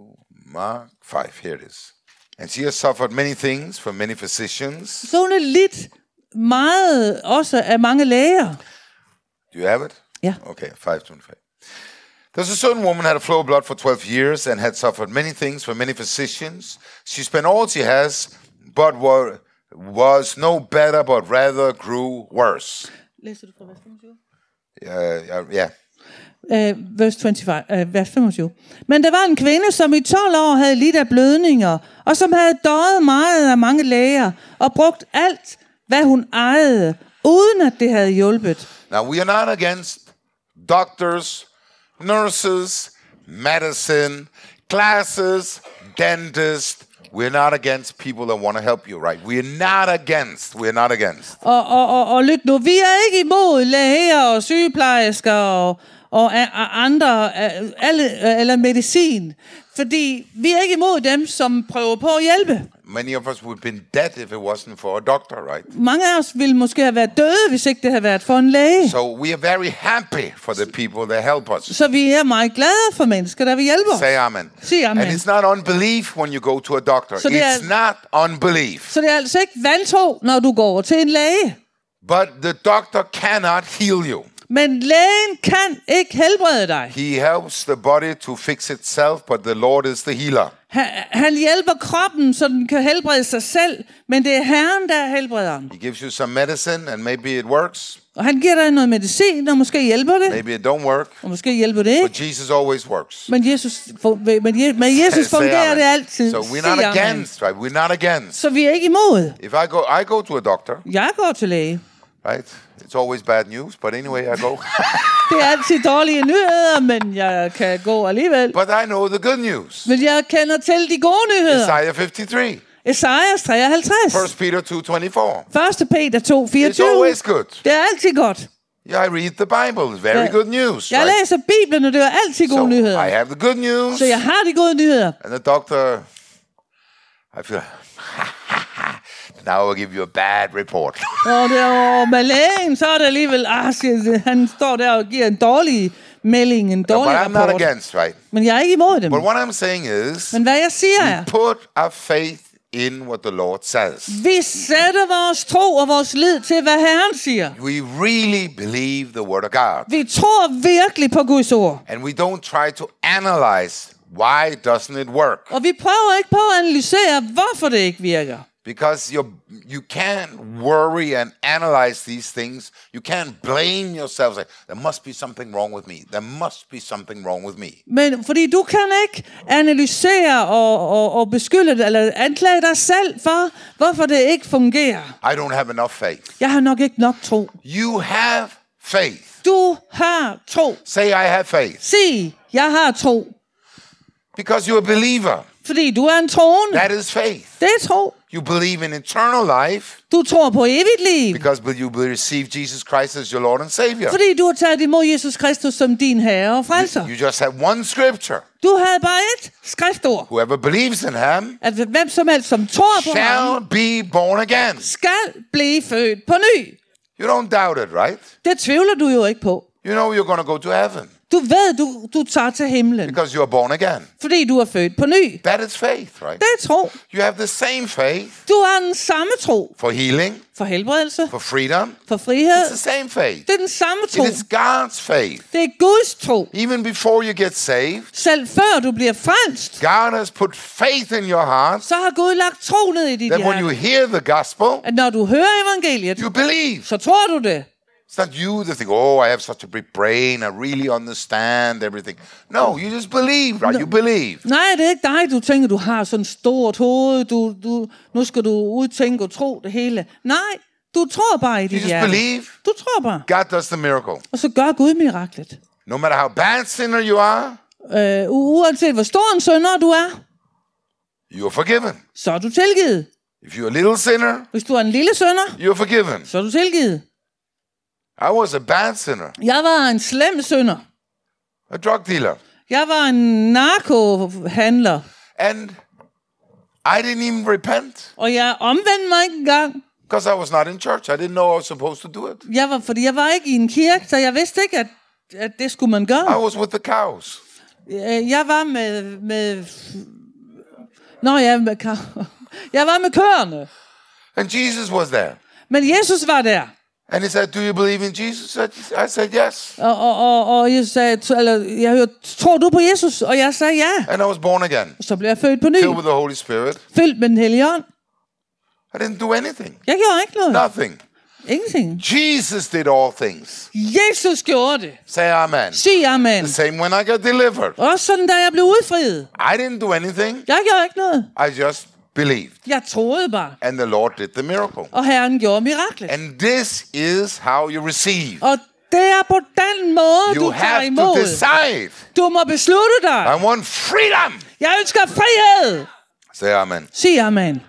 Mark 5. Here it is. And she has suffered many things from many physicians. Så hun er lidt meget også af mange læger. Do you have it? Ja. Okay, 525. There's a certain woman had a flow of blood for 12 years and had suffered many things from many physicians. She spent all she has, but wa- was no better, but rather grew worse. Læser du fra vers 25? Uh, uh, yeah. Øh, vers, 25, øh, vers 25. Men der var en kvinde, som i 12 år havde lidt af blødninger, og som havde døjet meget af mange læger, og brugt alt, hvad hun ejede, uden at det havde hjulpet. Now, we are not against doctors, nurses, medicine, classes, dentists. We're not against people that want to help you, right? We're not against. We're not against. Og, og, og, og lyt nu, vi er ikke imod læger og sygeplejersker og, og, andre, øh, alle, eller medicin. Fordi vi er ikke imod dem, som prøver på at hjælpe. Many of us would have been dead if it wasn't for a doctor, right? Mange af os ville måske have været døde, hvis ikke det havde været for en læge. So we are very happy for the people that help us. Så vi er meget glade for mennesker, der vil hjælpe os. Say amen. Sig amen. And it's not unbelief when you go to a doctor. So they it's not unbelief. Så det er altså ikke vantro, når du går til en læge. But the doctor cannot heal you. Men lægen kan ikke helbrede dig. He helps the body to fix itself, but the Lord is the healer. Han, han hjælper kroppen, så den kan helbrede sig selv, men det er Herren, der er helbrederen. He gives you some medicine, and maybe it works, Og han giver dig noget medicin, og måske hjælper det, maybe it don't work, og måske hjælper det ikke. but Jesus always works. Men Jesus, men men [laughs] Jesus Say fungerer det altid. So we're not against, right? We're not against. Så vi er ikke imod. If I go, I go to a doctor, Jeg går til læge. Right? It's always bad news, but anyway, I go. [laughs] Det er altid dårlige nyheder, men jeg kan gå alligevel. but I know the good news. Men jeg kender til de gode nyheder. Isaiah 53, Esajas 53. 1 Peter 2:24. 1. Peter 2, It's 24. always good. Det er altid godt. Yeah, I read the Bible. It's very Ja. good news. Jeg right? læser Bibelen, og det er altid gode So nyheder. I have the good news, Så jeg har de gode nyheder. and the doctor I feel, [laughs] now I'll give you a bad report. Og, det, og med lægen, så er det alligevel, ah, han står der og giver en dårlig melding, en but dårlig I'm not against, right? Men jeg er ikke imod dem. But what I'm saying is, Men hvad jeg siger er, put our faith in what the Lord says. vi sætter vores tro og vores lid til, hvad Herren siger. We really believe the Word of God. Vi tror virkelig på Guds ord. And we don't try to analyze why doesn't it work. Og vi prøver ikke på at analysere, hvorfor det ikke virker. Because you you can't worry and analyze these things. You can't blame yourself. Say, there must be something wrong with me. There must be something wrong with me. Men fordi du kan ikke analysere og, og, og beskylde eller anklage dig selv for, hvorfor det ikke fungerer. I don't have enough faith. Jeg har nok ikke nok tro. You have faith. Du har tro. Say, I have faith. Sig, jeg har tro. Because you're a believer. Fordi du er en troende. That is faith. Det er tro. You believe in eternal life Du tror på evigt liv. because you will receive Jesus Christ as your Lord and Savior. Fordi du har taget imod Jesus Kristus som din herre og frelser. You just have one scripture. Du havde bare et skriftord. Whoever believes in him At hvem som helst, som tror på ham, shall be born again. skal blive født på ny. You don't doubt it, right? Det tvivler du jo ikke på. You know you're going to go to heaven Du ved, du, du tager til himlen, because you are born again. fordi du er født på ny. That is faith, right? Det er tro. You have the same faith Du har den samme tro for healing, for helbredelse, for freedom. for frihed. It's the same faith. Det er den samme tro. It is God's faith. Det er Guds tro. Even before you get saved, Selv før du bliver frelst, God has put faith in your heart så har Gud lagt tro ned i dit that when you hjerte. hear the gospel, At når du hører evangeliet, you believe. så tror du det. It's not you that think, oh, I have such a big brain, I really understand everything. No, you just believe, right? You believe. Nej, det er ikke dig, du tænker, du har sådan stort hoved, du, du, nu skal du udtænke og tro det hele. Nej, du tror bare i dit just hjerte. believe. Du tror bare. God does the miracle. Og så gør Gud miraklet. No matter how bad sinner you are, Øh, uanset hvor stor en synder du er, you are forgiven. så er du tilgivet. If you're a little sinner, Hvis du er en lille synder, you're forgiven. så er du tilgivet. I was a bad sinner, Jeg var en slem synder. a drug dealer, Jeg var en narkohandler. and I didn't even repent Og jeg omvendte mig ikke engang. because I was not in church. I didn't know I was supposed to do it. Jeg var, fordi jeg var ikke i en kirke, så jeg vidste ikke, at, at det skulle man I was with the cows. Øh, Jeg var med... med Nå ja, med, [laughs] jeg var med køerne. And Jesus was there. Men Jesus var der. And he said, Do you believe in Jesus? I said, Yes. Og, og, og, og jeg sagde, eller, jeg hørte, tror du på Jesus? Og jeg sagde ja. And I was born again, Så blev jeg født på ny. filled with the Holy Spirit. Fyldt med den hellige ånd. I didn't do anything, Jeg gjorde ikke noget. nothing. Ingenting. Jesus did all things. Jesus gjorde det. Say amen. Sig amen. The same when I got delivered. Også sådan, da jeg blev udfriet. I didn't do anything, Jeg gjorde ikke noget. I just believed. Jeg troede bare. And the Lord did the miracle. Og Herren gjorde miraklet. And this is how you receive. Og det er på den måde, You du tager have to imod. decide. Du må beslutte dig. I want freedom. Jeg ønsker frihed. Say amen. Sig amen.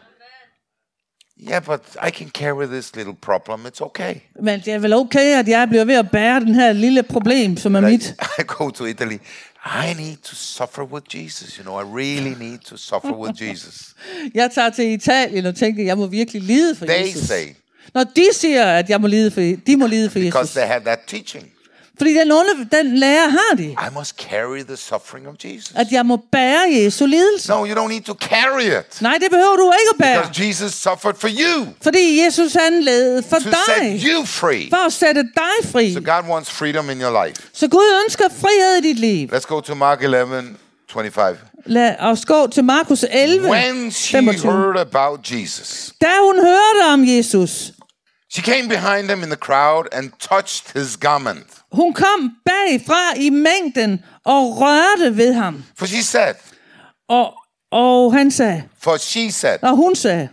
Yeah, but I can carry this little problem. It's okay. Men det er vel okay, at jeg bliver ved at bære den her lille problem, som er I, mit. [laughs] I go to Italy. I need to suffer with Jesus. You know, I really need to suffer with Jesus. [laughs] Jeg tager til Italien og tænker, jeg må virkelig lide for They Jesus. say, Når de siger, at jeg må lide for, de må lide for because Jesus. they have that teaching. Fordi den, under, den lærer har de. I must carry the suffering of Jesus. At jeg må bære Jesu lidelse. No, you don't need to carry it. Nej, det behøver du ikke at bære. Because Jesus suffered for you Fordi Jesus han led for to dig. set you free. For at sætte dig fri. So God wants freedom in your life. Så Gud ønsker frihed i dit liv. Let's go to Mark 11, 25. Lad os gå til Markus 11, When she 25. heard about Jesus, Da hun hørte om Jesus, she came behind him in the crowd and touched his garment. Hun kom bagfra i mængden og rørte ved ham. For she said, Og, og han sagde, for she said, og hun sagde,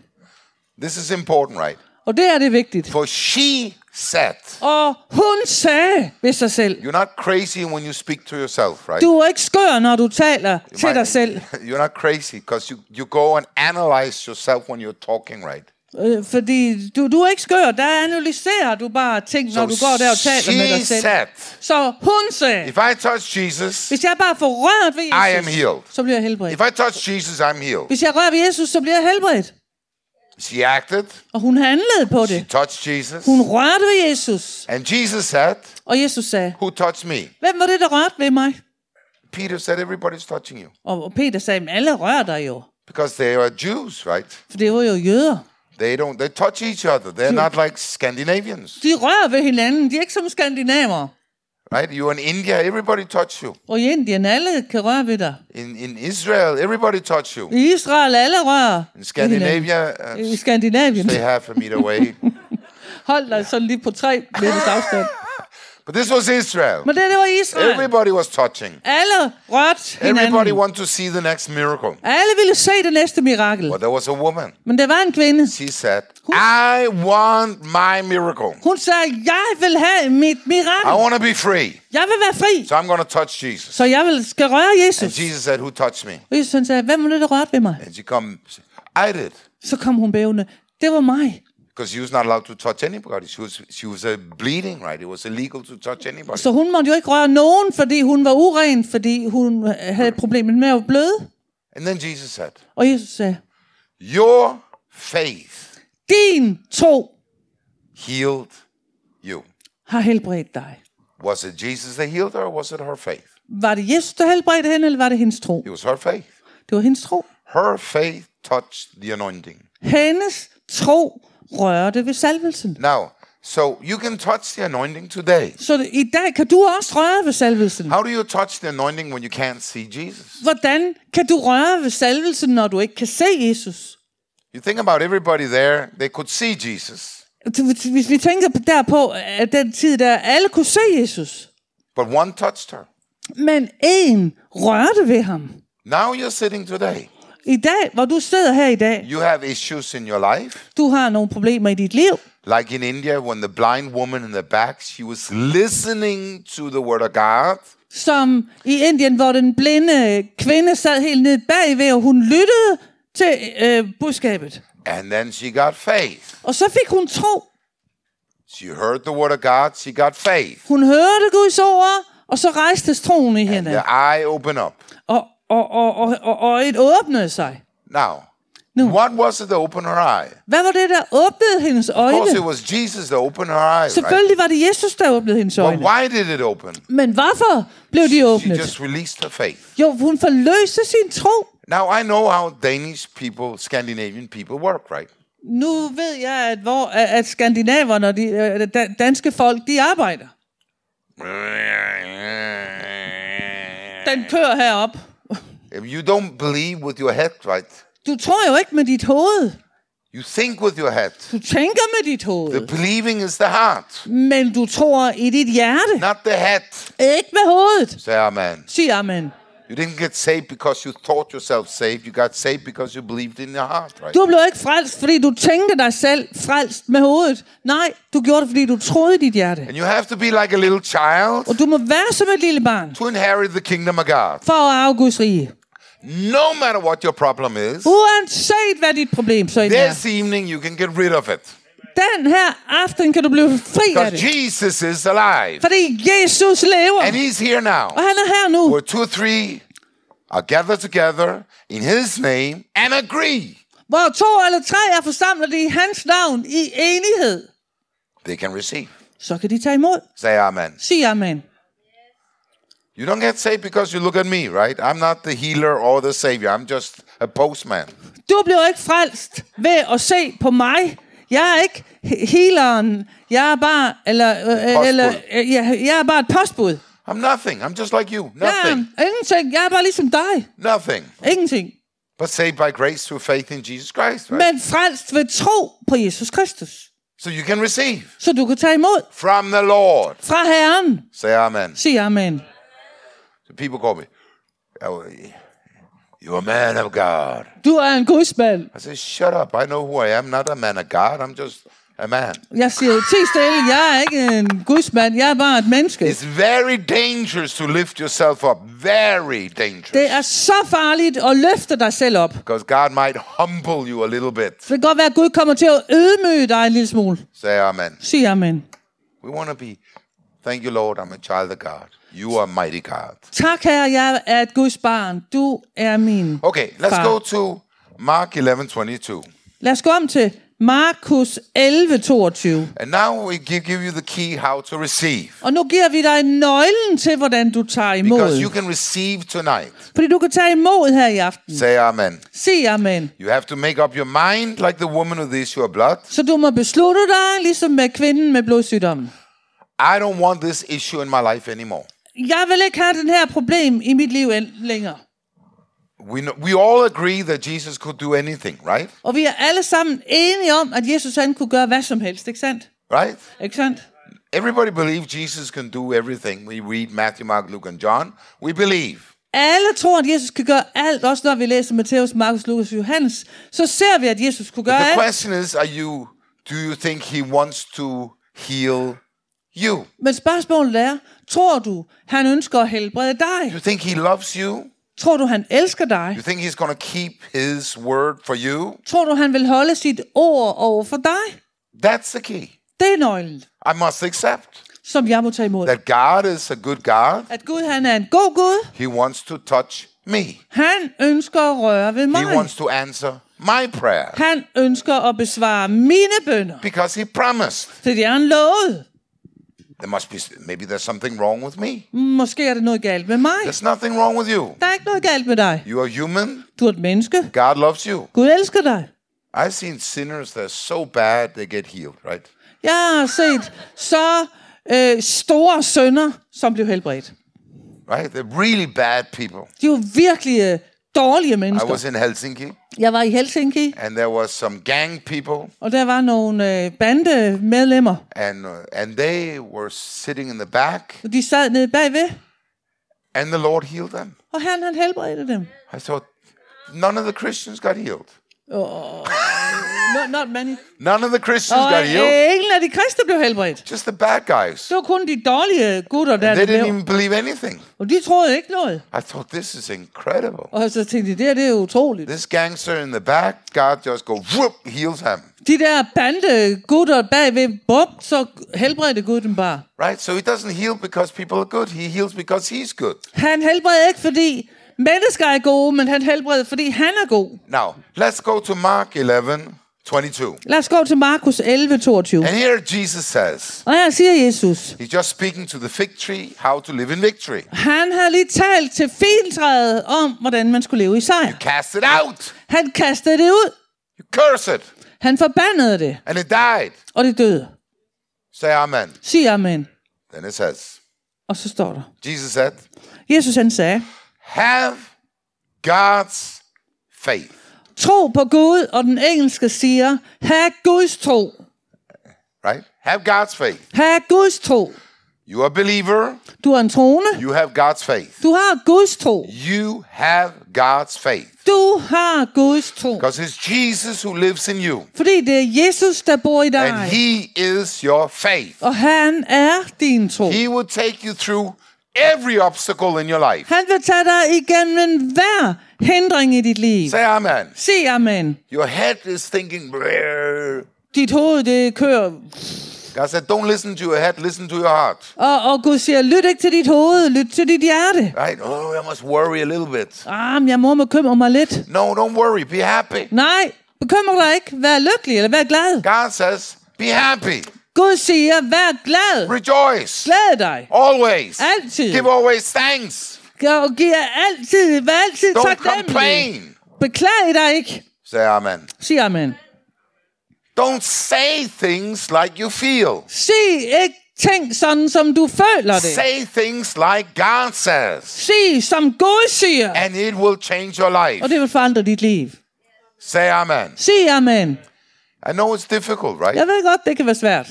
this is important, right? og det er det vigtigt. For she said, Og hun sagde ved sig selv, you're not crazy when you speak to yourself, right? du er ikke skør, når du taler til dig selv. [laughs] You're not crazy because you, you go and analyze yourself when you're talking, right? Øh, fordi du, du er ikke skør. Der analyserer du bare ting, når du går der og taler med she dig selv. said, Så hun sagde, if I touch Jesus, hvis jeg bare får rørt ved I am Jesus, healed. så bliver jeg helbredt. If I touch Jesus, I'm healed. Hvis jeg rører ved Jesus, så bliver jeg helbredt. She acted. Og hun handlede på She det. touched Jesus. Hun rørte ved Jesus. And Jesus said, Og Jesus sagde, Who touched me? hvem var det, der rørte ved mig? Peter said, Everybody's touching you. Og Peter sagde, alle rører dig jo. Because they are Jews, right? For det var jo jøder. They don't, they touch each other. They're not like Scandinavians, De rører ved hinanden. De er ikke som skandinaver. right? You're in India, everybody touch you. Og i Indien, alle kan røre ved dig. In, in Israel, everybody touch you. I Israel, alle rører In. Scandinavia, I uh, Skandinavien. stay half a meter away. [laughs] Hold dig sådan lige på tre meters afstand. But this was Israel. Men det, det var Israel. Everybody was touching. Alle rørte Everybody hinanden. wanted to see the next miracle. Alle ville se det næste mirakel. But there was a woman. Men der var en kvinde. She said, I want my miracle. Hun sagde, jeg vil have mit I mirakel. want to be free. Jeg vil være fri. So I'm going to touch Jesus. Så jeg vil, skal røre And Jesus. Jesus said, Who touched me? Og Jesus sagde, hvem var det, der rørte ved mig? And she come, I did. Så kom hun bævende. Det var mig. Because she was not allowed to touch anybody. She was she was uh, bleeding, right? It was illegal to touch anybody. Så hun måtte jo ikke røre nogen, fordi hun var uren, fordi hun havde et problem med at bløde. And then Jesus said, Og Jesus sagde, Your faith din tro healed you. har helbredt dig. Was it Jesus that healed her, or was it her faith? Var det Jesus, der helbredte hende, eller var det hendes tro? It was her faith. Det var hendes tro. Her faith touched the anointing. Hendes tro rørte ved salvelsen. Now, so you can touch the anointing today. Så i dag kan du også røre ved salvelsen. How do you touch the anointing when you can't see Jesus? Hvordan kan du røre ved salvelsen, når du ikke kan se Jesus? You think about everybody there, they could see Jesus, Hvis vi tænker på- derpå, at den tid der, alle kunne se Jesus, but one touched her. men en rørte ved ham. Now you're sitting today. I dag, hvor du sidder her i dag, You have issues in your life. du har nogle problemer i dit liv. Like in India, when the blind woman in the back, she was listening to the word of God. Som i Indien, hvor den blinde kvinde sad helt nede bagved, og hun lyttede til øh, budskabet. And then she got faith. Og så fik hun tro. She heard the word of God, she got faith. Hun hørte Guds ord, og så rejste troen i hende. The eye opened up. Og, og, og, og, og øjet åbnede sig. Now, No. what was it that opened her eye? Hvad var det, der åbnede hendes Of course, it øjne? was Jesus that opened her eye. Selvfølgelig var det Jesus, der åbnede hendes But øjne. why did it open? Men hvorfor blev de She åbnet? just released her faith. Jo, hun forløste sin tro. Now, I know how Danish people, Scandinavian people work, right? Nu ved jeg, at, hvor, at skandinaverne og de øh, da- danske folk, de arbejder. [laughs] Den kører herop. If you don't believe with your head, right? Du tror jo ikke med dit hoved. You think with your head. Du tænker med dit The hoved. believing is the heart, Men du tror i dit hjerte. not the head. Ikke med hovedet. Say amen. Sig amen. You didn't get saved because you thought yourself saved. You got saved because you believed in your heart, right? Du blev ikke frelst, fordi du tænkte dig selv frelst med hovedet. Nej, du gjorde det, fordi du troede i dit hjerte. And you have to be like a little child Og du må være som et lille barn to inherit the kingdom of God. for at arve Guds rige. No matter what your problem is, Uanset hvad dit problem så end er. this evening you can get rid of it. Den her aften kan du blive fri af Because det. Jesus is alive. Fordi Jesus lever. And he's here now. Og han er her nu. Where two or three are gathered together in his name and agree, Hvor to eller tre er forsamlet i hans navn i enighed. they can receive. Så kan de tage imod. Say amen. Sig amen. You don't get saved because you look at me, right? I'm not the healer or the savior. I'm just a postman. Du bliver ikke frelst ved at se på mig. Jeg er ikke he- healeren. Jeg er bare, eller, øh, Postbud. eller øh, jeg, jeg er bare et postbud. I'm nothing. I'm just like you. Jeg Nothing. er ingenting. Jeg er bare ligesom dig. Nothing. Ingenting. But saved by grace through faith in Jesus Christ, right? Men frelst ved tro på Jesus Kristus. So you can receive Så du kan tage imod from the Lord. fra Herren. Say amen. Sig amen. So people call me, "Oh, you're a man of God. Du er en gudsmand. I say, shut up. I know who I am. Not a man of God. I'm just a man. Jeg siger, ti stille, jeg er ikke en gudsmand, jeg er bare et menneske. It's very dangerous to lift yourself up. Very dangerous. Det er så farligt at løfte dig selv op. Because God might humble you a little bit. Det kan godt være, at Gud kommer til at ydmyge dig en lille smule. Say amen. Sig amen. We want to be, thank you, Lord, I'm a child of God. You are mighty God. Tak, Herre, jeg er et Guds barn. Du er min. Okay, let's Far. go to Mark 11 22. Lad os gå om til Markus 11, 22. And now we give, give you the key how to receive. Og nu giver vi dig nøglen til, hvordan du tager Because imod. you can receive tonight. Fordi du kan tage imod her i aften. Say amen. Sig amen. You have to make up your mind like the woman with the issue of blood. Så du må beslutte dig, ligesom med kvinden med blodsygdommen. I don't want this issue in my life anymore. Jeg vil ikke have den her problem i mit liv længere. We, know, we all agree that Jesus could do anything, right? Og vi er alle sammen enige om, at Jesus han kunne gøre hvad som helst, ikke sandt? Right? Ikke sandt? Everybody believes Jesus can do everything. We read Matthew, Mark, Luke, and John. We believe. Alle tror, at Jesus kan gøre alt, også når vi læser Matthæus, Markus, Lukas og Johannes. Så ser vi, at Jesus kunne gøre The alt. question is, are you do you think he wants to heal you? Men spørgsmålet er, tror du, han ønsker at helbrede dig? You think he loves you? Tror du, han elsker dig? You think he's going to keep his word for you? Tror du, han vil holde sit ord over for dig? That's the key. Det er nøglen, I must accept som jeg må tage imod. that God is a good God. At Gud, han er en god Gud. He wants to touch me. Han ønsker at røre ved He mig. wants to answer my prayer Han ønsker at besvare mine bønder. because he promised. Er han lovet. There must be maybe there's something wrong with me. Måske er der noget galt med mig. There's nothing wrong with you. Der er ikke noget galt med dig. You are human. Du er et menneske. God loves you. Gud elsker dig. I've seen sinners that are so bad they get healed, right? Jeg har set så øh, store sønder, som blev helbredt. Right? They're really bad people. De er jo virkelig øh, dårlige I mennesker. was in Helsinki Jeg var i Helsinki, and there was some gang people og der var nogle øh, bandemedlemmer. and uh, and they were sitting in the back Og de sad nede bagved, and the Lord healed them. og han, han helbredte dem. I thought none of the Christians got healed. Not, not many. None of the Christians Og got healed. øh, ingen af de kristne blev helbredt. Just the bad guys. Det var kun de dårlige gutter, der They blev. didn't even believe anything. Og de troede ikke noget. I thought this is incredible. Og så tænkte de, det her det er utroligt. This gangster in the back, God just go whoop, heals him. De der bande gutter bagved, bum, så helbredte Gud dem bare. Right? So he doesn't heal because people are good. He heals because he's good. Han helbreder ikke, fordi mennesker er gode, men han helbreder, fordi han er god. Now, let's go to Mark 11, 22. Lad os gå til Markus 11, 22. And here Jesus says, Og her siger Jesus, he's just speaking to the fig tree, how to live in victory. han har lige talt til fintræet om, hvordan man skulle leve i sejr. Cast it out. Han kastede det ud. You curse it. Han forbandede det, And it died. og det døde. Say amen. Sig amen. Then it says, Og så står der. Jesus said, Jesus han sagde, have God's faith. tro på Gud, og den engelske siger, have Guds tro. Right? Have God's faith. Have Guds tro. You are a believer. Du er en troende. You have God's faith. Du har Guds tro. You have God's faith. Du har Guds tro. Because it's Jesus who lives in you. Fordi det er Jesus, der bor i dig. And he is your faith. Og han er din tro. He will take you through every obstacle in your life. Han vil tage dig igennem hver hindring i dit liv. Say amen. Sig amen. Your head is thinking, "Brrr." Dit hoved, det kører. God said, don't listen to your head, listen to your heart. Og, og Gud siger, lyt ikke til dit hoved, lyt til dit hjerte. Right? Oh, I must worry a little bit. Ah, men jeg må bekymre mig lidt. No, don't worry. Be happy. Nej, bekymre dig ikke. Vær lykkelig, eller vær glad. God says, be happy. Gud siger, vær glad. Rejoice. Glæd dig. Always. Altid. Give always thanks. Og giv altid, vær altid Don't taknemmelig. complain. Beklag dig ikke. Say amen. Sig amen. Don't say things like you feel. Sig ikke ting sådan, som du føler det. Say things like God says. Sig, som Gud siger. And it will change your life. Og det vil forandre dit liv. Say amen. Sig amen. I know it's difficult, right? Jeg ved godt, det kan være svært.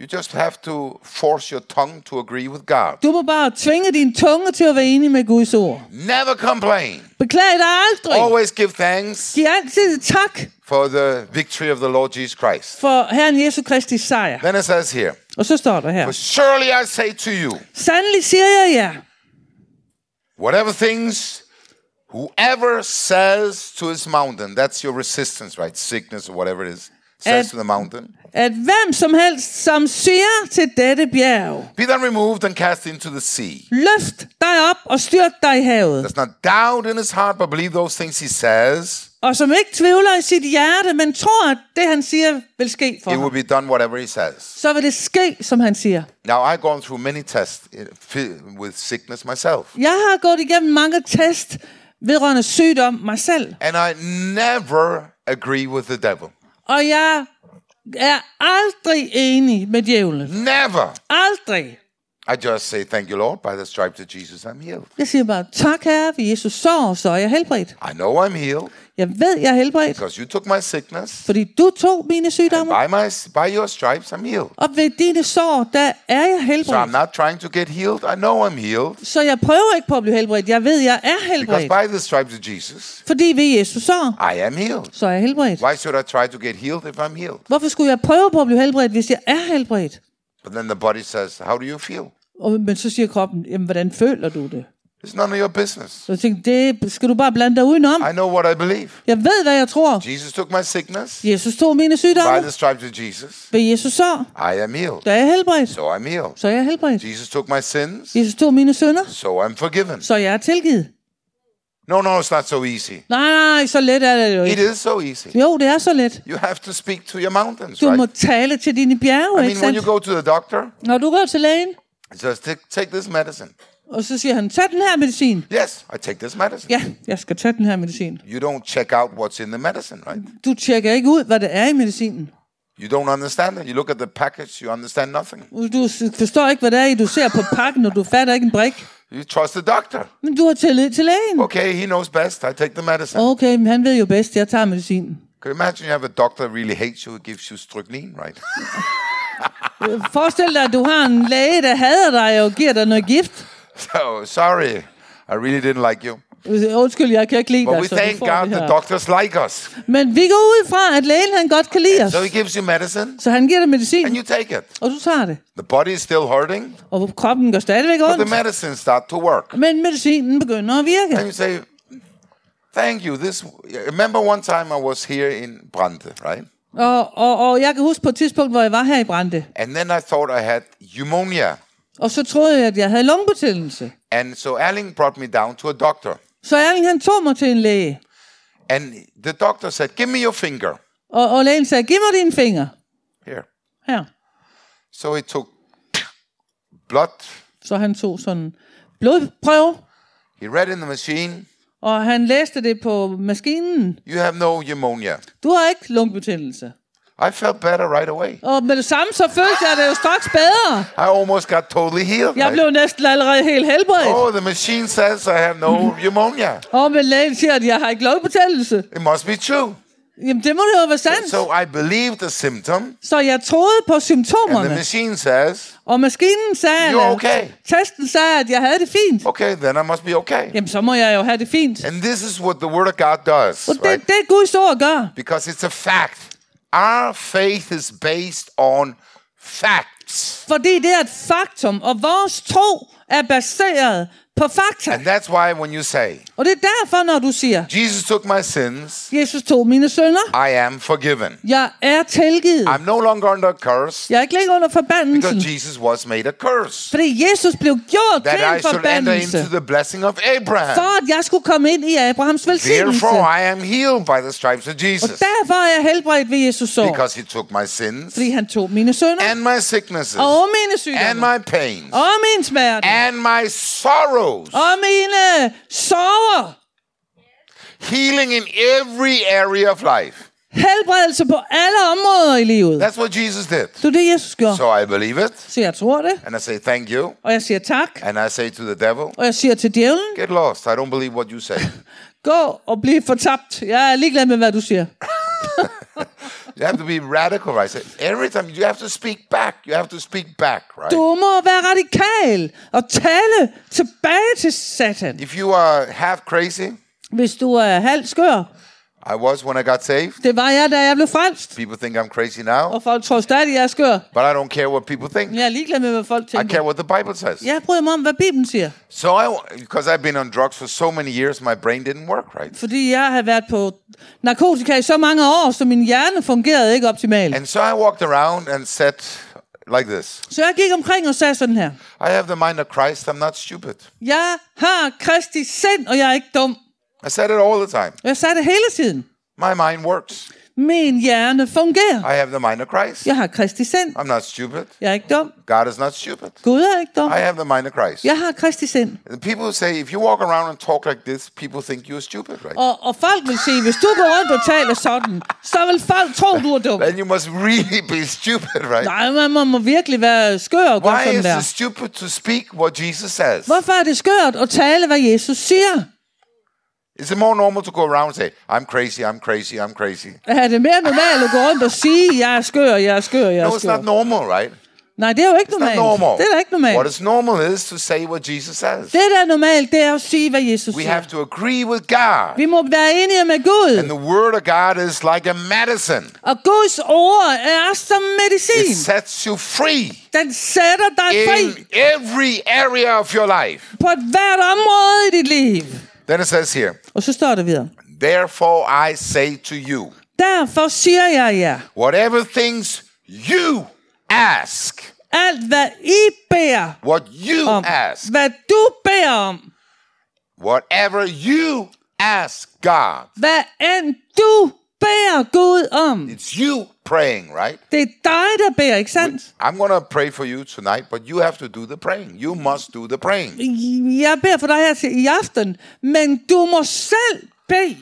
You just have to force your tongue to agree with God. Du må bare tvinge din tunge til at være enig med Guds ord. Never complain. Beklag dig aldrig. Always give thanks Giv altid tak, for the victory of the Lord Jesus Christ. for Herren Jesu Kristi sejr. Then it says here, Og så står der her. For surely I say to you, Sandelig siger jeg jer, whatever things, whoever says to his mountain, that's your resistance, right? Sickness or whatever it is, says And- to the mountain, at hvem som helst, som siger til dette bjerg, be then removed and cast into the sea. løft dig op og styrt dig i havet. Does not doubt in his heart, but believe those things he says, Og som ikke tvivler i sit hjerte, men tror, at det han siger vil ske for it will ham. be done whatever he says. Så vil det ske, som han siger. Now, I've gone through many tests fi- with sickness myself, Jeg har gået igennem mange test vedrørende sygdom mig selv. and I never agree with the devil. Og jeg er aldrig enig med djævlen. Never. Aldrig. I just say, Thank you, Lord. By the stripes of Jesus, I'm healed. Jeg siger bare, tak herre, for Jesus sår, så er jeg helbredt. I know I'm healed Jeg ved, jeg er helbredt, because you took my sickness. fordi du tog mine sygdomme. By, my, by your stripes, I'm healed. Og ved dine sår, der er jeg So I'm helbredt. not trying to get healed. I know I'm healed Så jeg prøver ikke på at blive helbredt. Jeg ved, jeg er because helbredt. by the stripes of Jesus, Fordi ved Jesus sår, I am healed. så er jeg helbredt. Why should I try to get healed if I'm healed? Hvorfor skulle jeg prøve på at blive helbredt, hvis jeg er helbredt? But then the body says, How do you feel? Og, men så siger kroppen, jamen hvordan føler du det? It's none of your business. Så jeg tænkte, det skal du bare blande dig udenom. I know what I believe. Jeg ved, hvad jeg tror. Jesus took my sickness. Jesus tog mine By sygdomme. the stripes of Jesus, Ved Jesus sår, I am healed. er jeg helbredt. So I'm healed. Så er jeg helbredt. Jesus took my sins, Jesus tog mine synder, so I'm forgiven. så jeg er tilgivet. No, no, it's not so easy. Nej, nej, så let er det jo It ikke. is so easy. Jo, det er så let. You have to speak to your mountains, Du må right? tale til dine bjerge, I ikke mean, when you go to the doctor, Når du går til lægen, just take, take this medicine. og så siger han, tag den her medicin. Yes, I take this medicine. Ja, jeg skal tage den her medicin. You don't check out what's in the medicine, right? Du tjekker ikke ud, hvad der er i medicinen. You don't understand it. You look at the package, you understand nothing. Du forstår ikke, hvad det er i, du ser på pakken, og du fatter ikke en brik. You trust the doctor. Men du har tillid til lægen. Okay, he knows best. I take the medicine. Okay, men han ved jo bedst, jeg tager medicinen. Could you imagine you have a doctor that really hates you, who gives you strychnine, right? [laughs] Forestil dig, at du har en læge, der hader dig og giver dig noget gift. so sorry, I really didn't like you. Undskyld, jeg kan ikke lide But dig, we så thank God the doctors like us. Men vi går ud fra, at lægen han godt kan lide os. So he gives you medicine Så han giver dig medicin, and you take it. og du tager det. The body is still hurting, Og kroppen går stadigvæk but the ondt. medicine start to work. Men medicinen begynder at virke. And you say, thank you. This remember one time I was here in Brande, right? Og, og, og jeg kan huske på et tidspunkt, hvor jeg var her i Brande. And then I thought I had pneumonia. Og så troede jeg, at jeg havde lungebetændelse. And so Erling brought me down to a doctor. Så Erling han tog mig til en læge. And the doctor said, Give me your finger. Og, og lægen sagde, giv mig dine fingre. Here. Her. So he took blood. Så han tog sådan blodprøve, He read in the machine, og han læste det på maskinen. You have no pneumonia. Du har ikke lungebetændelse. I felt better right away. Og med det samme, så følte jeg det jo straks bedre. I almost got totally healed. Jeg blev næsten allerede helt helbredt. Oh, the machine says I have no pneumonia. Og men lægen siger, at jeg har ikke lungebetændelse. It must be true. Jamen, det må det jo være sandt. So I believed the symptom, Så jeg troede på and the symptomerne. machine says, Og maskinen sagde, You're okay. testen sagde, at jeg havde det fint. okay, then I must be okay. Jamen, så må jeg jo have det fint. And this is what the Word of God does, Og det, right? det Guds ord gør. Because it's a fact. Our faith is based on facts. Fordi det er et faktum, og vores tro er baseret på fakta. And that's why when you say, Og det er derfor, når du siger, Jesus took my sins, Jesus tog mine sønder, I am forgiven. jeg er tilgivet. I'm no longer under curse Jeg er ikke længere under because forbandelsen. Jesus was made a curse. Fordi Jesus blev gjort til That I en should enter forbandelse. into the blessing of Abraham. For at jeg skulle komme ind i Abrahams velsignelse. Therefore, I am healed by the stripes of Og Jesus derfor er jeg helbredt ved Jesus sår. because he took my sins Fordi han tog mine sønder, and my sicknesses og mine and sygdomme, my pains og min smerte, and my sorrows. og mine sorger. Healing in every area of life. Helbredelse på alle områder i livet. That's what Jesus did. Det er det, Jesus gjorde. So I believe it Så jeg tror det, and I say thank you og jeg siger tak, and I say to the devil, og jeg siger til djævlen, get lost. I don't believe what you say. [laughs] gå og bliv fortabt. Jeg er ligeglad med, hvad du siger. [laughs] You have to be radical, right? Say, every time you have to speak back. You have to speak back, right? Du må være radikal og tale tilbage til Satan. If you are half crazy, Hvis du er halvt skør, I was when I got saved. Det var jeg, da jeg blev frelst. People think I'm crazy now, Og folk tror stadig, jeg er skør. but I don't care what people think. Jeg er ligeglad med, hvad folk I care tænker. what the Bible says. Jeg bryder mig om, hvad Bibelen siger. So I, because I've been on drugs for so many years, my brain didn't work right. Fordi jeg har været på narkotika i så mange år, så min hjerne fungerede ikke optimalt. And so I walked around and said like this. Så jeg gik omkring og sagde sådan her. I have the mind of Christ. I'm not stupid. Jeg har Kristi sind, og jeg er ikke dum. I said it all the time. Jeg sagde det hele tiden. My mind works. Min hjerne fungerer. I have the mind of Christ. Jeg har Kristi sind. I'm not stupid. Jeg er ikke dum. God is not stupid. Gud er ikke dum. I have the mind of Christ. Jeg har Kristi sind. The people who say, if you walk around and talk like this, people think you're stupid, right? Og, og folk vil sige, hvis du går rundt og taler sådan, så vil folk tro, du er dum. Then you must really be stupid, right? Nej, man må, må virkelig være skør og Why sådan is der. it stupid to speak what Jesus says? Hvorfor er det skørt at tale, hvad Jesus siger? Is it more normal to go around and say, I'm crazy, I'm crazy, I'm crazy? Er det mere normalt at gå rundt og sige, jeg er skør, jeg er skør, jeg No, er it's not skør? normal, right? Nej, det er jo ikke normalt. normal. Det er ikke What normalt. is normal is to say what Jesus says. Det, der er normalt, det er at sige, hvad Jesus We siger. have to agree with God. Vi må være enige med Gud. And the word of God is like a medicine. Og Guds ord er som medicin. It sets you free Den sætter dig in fri every area of your life. på hvert område i dit liv. Then it says here, Og så står der videre. Therefore I say to you, Derfor siger jeg jer, whatever things you ask, alt hvad I beder what you om, ask, hvad du beder om, whatever you ask God, hvad end du beder Gud om. it's you praying, right? Det er dig, der beder, ikke sandt? I'm going to pray for you tonight, but you have to do the praying. You must do the praying. Jeg beder for dig her til i aften, men du må selv bede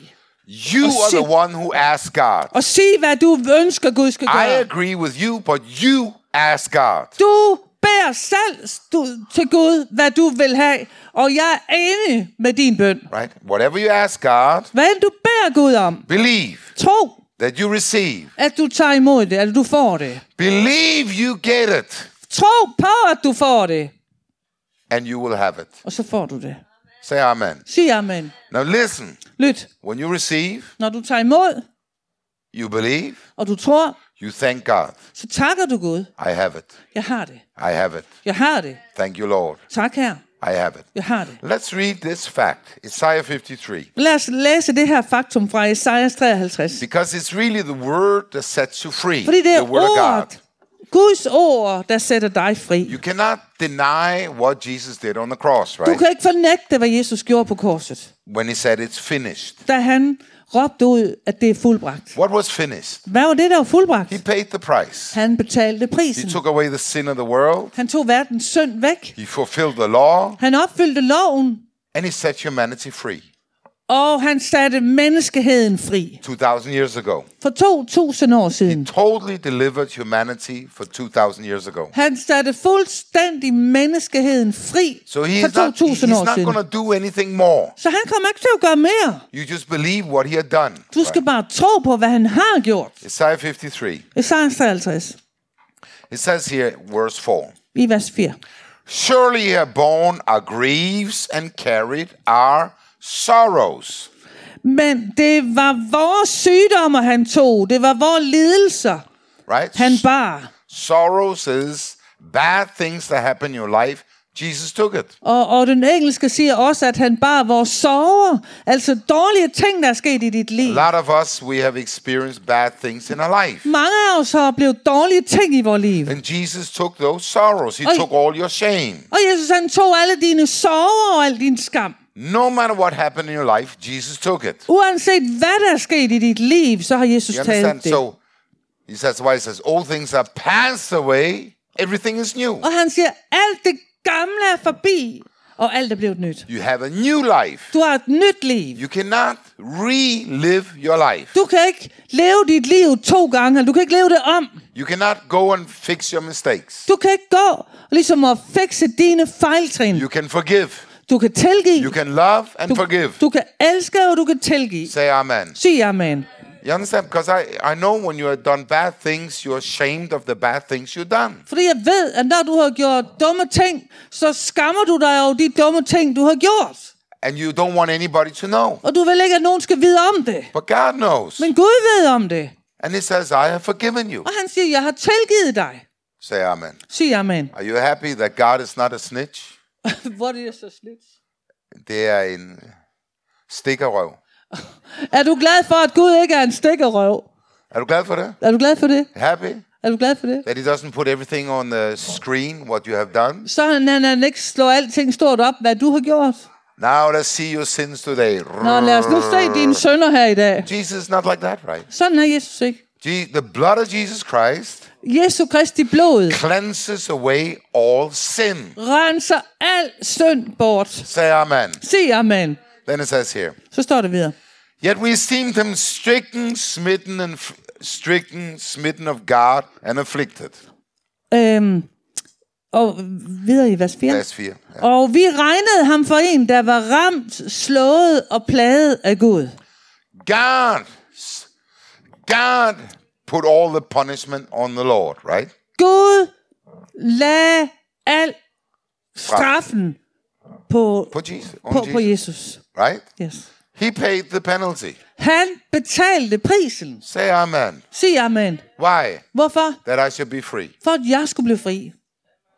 You are sig- the one who asks God. og sige, hvad du ønsker, Gud skal I gøre. agree with you, but you ask God. Du beder selv til Gud, hvad du vil have, og jeg er enig med din bøn. Right? Whatever you ask God, Hvad end du beder Gud om, believe tro, that you receive. at du tager imod det, at du får det. Believe you get it, Tro på, at du får det, and you will have it. og så får du det. Say amen. Sig amen. Now listen. Lyt. When you receive, Når du tager imod, you believe, og du tror, you thank God. så takker du Gud. I have it. Jeg har det. I have it. Jeg har det. Thank you, Lord. Tak her. I have it. Jeg har det. Let's read this fact. Isaiah 53. Lad os læse det her faktum fra Esajas 53. Because it's really the word that sets you free. Fordi det er the word of God. ordet, Guds ord, der sætter dig fri. You cannot deny what Jesus did on the cross, Du right? kan ikke fornægte, hvad Jesus gjorde på korset. When he said it's finished. Da han råbte ud, at det er fuldbragt. What was finished? Hvad var det, der var fuldbragt? He paid the price. Han betalte He prisen. took away the sin of the world. Han tog verdens synd væk. He fulfilled the law. Han opfyldte loven, And he set humanity free. Og han satte menneskeheden fri. 2,000 years ago. For 2000 år siden. Totally delivered humanity for 2,000 years ago. Han satte fuldstændig menneskeheden fri So for he's not, 2000 he's år not siden. going to do anything more. Så han kommer ikke til at gøre mere. You just believe what he had done. Du skal bare tro på, hvad han har gjort. Isaiah 53. Esajas 53, It says here, verse 4. i vers 4. Surely he had borne our griefs and carried our sorrows. Men det var vores sygdomme, han tog. Det var vores lidelser, Right? han bar. Sorrows is bad things that happen in your life. Jesus took it. Og, og den engelske siger også, at han bar vores sorger. Altså dårlige ting, der er sket i dit liv. A lot of us, we have experienced bad things in our life. Mange af os har oplevet dårlige ting i vores liv. And Jesus took those sorrows. He Oi. took all your shame. Og Jesus, han tog alle dine sorger og al din skam. No matter what happened in your life, Jesus took it. Uanset hvad der er sket i dit liv, så har Jesus You taget det. So he says, why he says, all things are passed away, everything is new. Og han siger, alt det gamle er forbi, og alt er blevet nyt. You have a new life. Du har et nyt liv. You cannot relive your life. Du kan ikke leve dit liv to gange, du kan ikke leve det om. You cannot go and fix your mistakes. Du kan ikke gå ligesom at fikse dine fejltrin. You can forgive. Du kan tilgive. You can love and Du, forgive. du kan elske, og du kan tilgive. Say amen. Sig amen. You understand? Because I, I know when you have done bad things, you're ashamed of the bad things you've done. Fordi jeg ved, at når du har gjort dumme ting, så skammer du dig over de dumme ting, du har gjort. And you don't want anybody to know. Og du vil ikke, at nogen skal vide om det. But God knows. Men Gud ved om det. And He says, I have forgiven you. Og han siger, jeg har tilgivet dig. Say amen. Sig amen. Are you happy that God is not a snitch? [laughs] Hvor er det så slidt? Det er en stikkerrøv. [laughs] Er du glad for, at Gud ikke er en stikkerøv? Er du glad for det? Er du glad for det? Happy? Er du glad for det? That He doesn't put everything on the screen, what you have done? Så han, han, ikke slår alting stort op, hvad du har gjort. Now let's see your sins today. Nå, lad os nu se dine sønder her i dag. Jesus is not like that, right? Sådan er Jesus ikke. The blood of Jesus Christ Jesu Kristi blod cleanses away all sin. renser al synd bort. Say amen. Sig amen. Then it says here, Så står det videre. Yet we esteemed him stricken, smitten, and stricken, smitten of God, and afflicted. Øhm, og videre i vers 4. Vers 4. Ja. Og vi regnede ham for en, der var ramt, slået og plaget af Gud. God, God put all the punishment on the Lord, right? Gud lagde al straffen på, På Jesus. On på, Jesus, på Jesus. right? Yes. He paid the penalty. Han betalte prisen. Say amen. Sig amen. Why? Hvorfor? That I should be free. For at jeg skulle blive fri.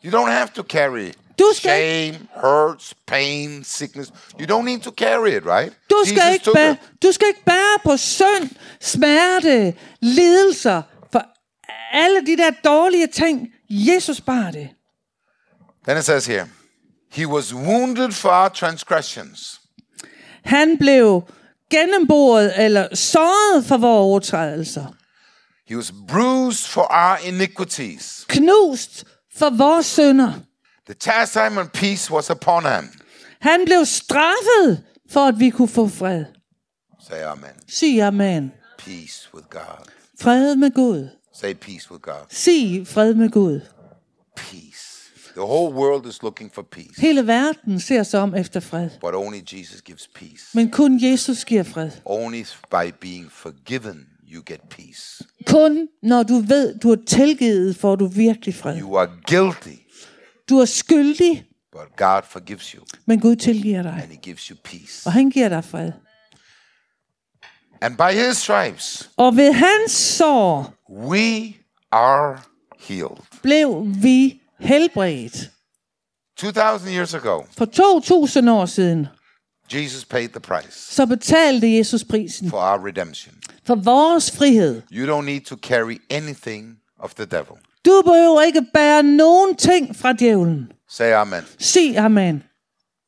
You don't have to carry Du skal shame, hurts, pain, sickness. You don't need to carry it, right? Du skal, Jesus ikke took bære, du skal ikke bære på synd, smerte, lidelser, for alle de der dårlige ting. Jesus bar det. Then it says here, He was wounded for our transgressions. Han blev gennemboret eller såret for vores overtrædelser. He was bruised for our iniquities. Knust for vores synder. The chastisement peace was upon him. Han blev straffet for, at vi kunne få fred. Say amen. Sig amen. Peace with God. Fred med Gud. Say peace with God. Sig fred med Gud. Peace. The whole world is looking for peace, Hele verden ser sig om efter fred. but only Jesus gives peace. Men kun Jesus giver fred. Only by being forgiven you get peace. Kun når du ved, du er tilgivet, får du virkelig fred. You are guilty, Du er skyldig, but God forgives you men Gud tilgiver dig. and He gives you peace. Og han giver dig fred. And by His stripes, Og ved hans sår we are healed. blev vi helbredt. 2,000 years ago, For 2000 år siden, Jesus paid the price så betalte Jesus prisen for our redemption. for vores frihed. You don't need to carry anything of the devil. Du behøver ikke bære nogen ting fra djævlen. Say amen. Sig amen.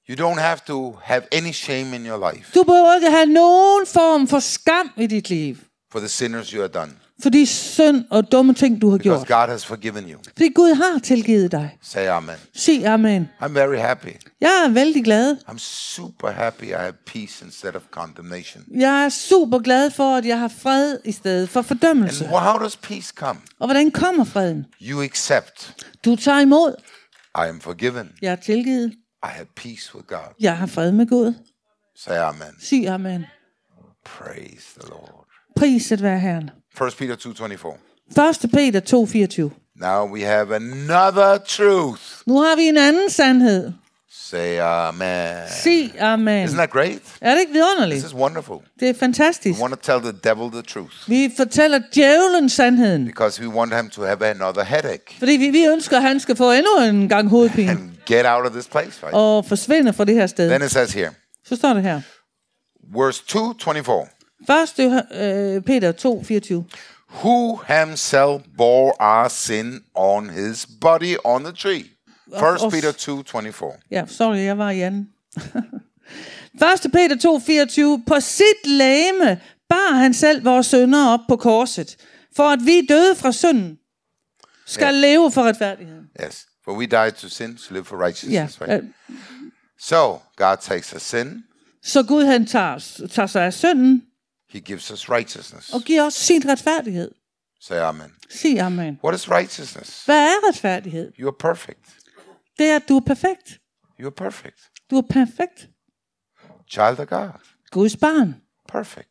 You don't have to have any shame in your life Du behøver ikke have nogen form for skam i dit liv. for the sinners you have done For de synd og dumme ting, du har because gjort. God has forgiven you. Fordi Gud har tilgivet dig. Say amen. Sig amen. I'm very happy. Jeg er vældig glad. I'm super happy I have peace instead of condemnation. Jeg er super glad for, at jeg har fred i stedet for And fordømmelse. wh- how does peace come? Og hvordan kommer freden? You accept Du tager imod. I am forgiven. Jeg er tilgivet. I have peace with God. Jeg har fred med Gud. Say amen. Sig amen. Praise the Lord. Priset være Herren. 1 Peter 2:24. 1. Peter 2,24. Now we have another truth. Nu har vi en anden sandhed. Say amen. Sig amen. Isn't that great? Er det ikke vidunderligt? This is wonderful. Det er fantastisk. We want to tell the devil the truth Vi fortæller djævlen sandheden. because we want him to have another headache Fordi vi, vi ønsker, at han skal få endnu en gang hovedpine. and get out of this place, right? Og forsvinde fra det her sted. Then it says here, Så står det her. verse 2:24. 1. Øh, Peter 2,24. Who himself bore our sin on his body on the tree. 1 of- Peter 2:24. Ja, sorry, jeg var i anden. 1. Peter 2,24. På sit læme bar han selv vores sønder op på korset, for at vi døde fra synden, skal Ja. leve for retfærdigheden. Yes. For we died to sin to live for righteousness, right? øh, So God takes us sin, så Gud han tager, tager sig af synden he gives us righteousness. og giver os sin retfærdighed. Say amen. Sig amen. What is righteousness? Hvad er retfærdighed? You are perfect. Det er, at du er perfekt. You are perfect. Du er perfekt. Child of God. Guds barn. Perfect.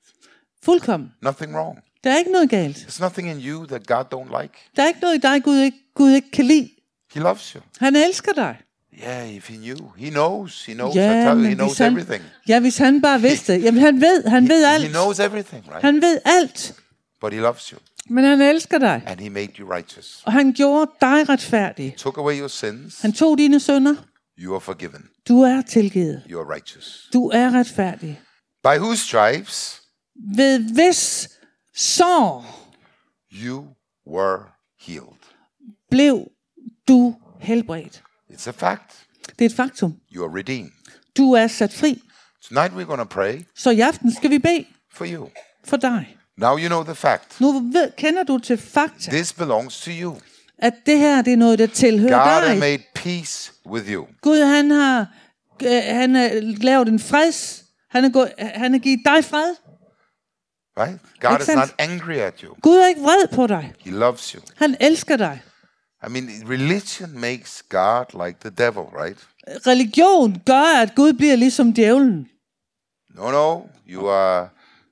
Fuldkommen. Nothing wrong. Der er ikke noget galt. There's nothing in you that God don't like. Der er ikke noget i dig, Gud ikke, Gud ikke kan lide. He loves you. Han elsker dig. Yeah, if he knew. He knows. He knows. Ja, you, he knows han, everything. ja, hvis han bare vidste. Jamen, han ved, han ved He alt. knows everything, right? Han ved alt. But he loves you. Men han elsker dig. And he made you righteous. Og han gjorde dig retfærdig. Took away your sins. Han tog dine sønder. You are forgiven. Du er tilgivet. You are righteous. Du er retfærdig. By whose stripes Ved hvis sår you were healed. blev du helbredt. It's a fact. Det er et faktum. You are redeemed. Du er sat fri. Tonight we're going to pray Så i aften skal vi bede for you. for dig. Now you know the fact. Nu ved, kender du til fakta, This belongs to you. at det her det er noget, der tilhører God has dig. made peace with you. Gud, han har, øh, han har lavet en freds. Han har, gået, han har givet dig fred. Right? God is Makes not angry at you. Gud er ikke vred på dig. He loves you. Han elsker dig. I mean, religion makes God like the devil, right? Religion gør, at Gud bliver ligesom djævlen. No, no. You are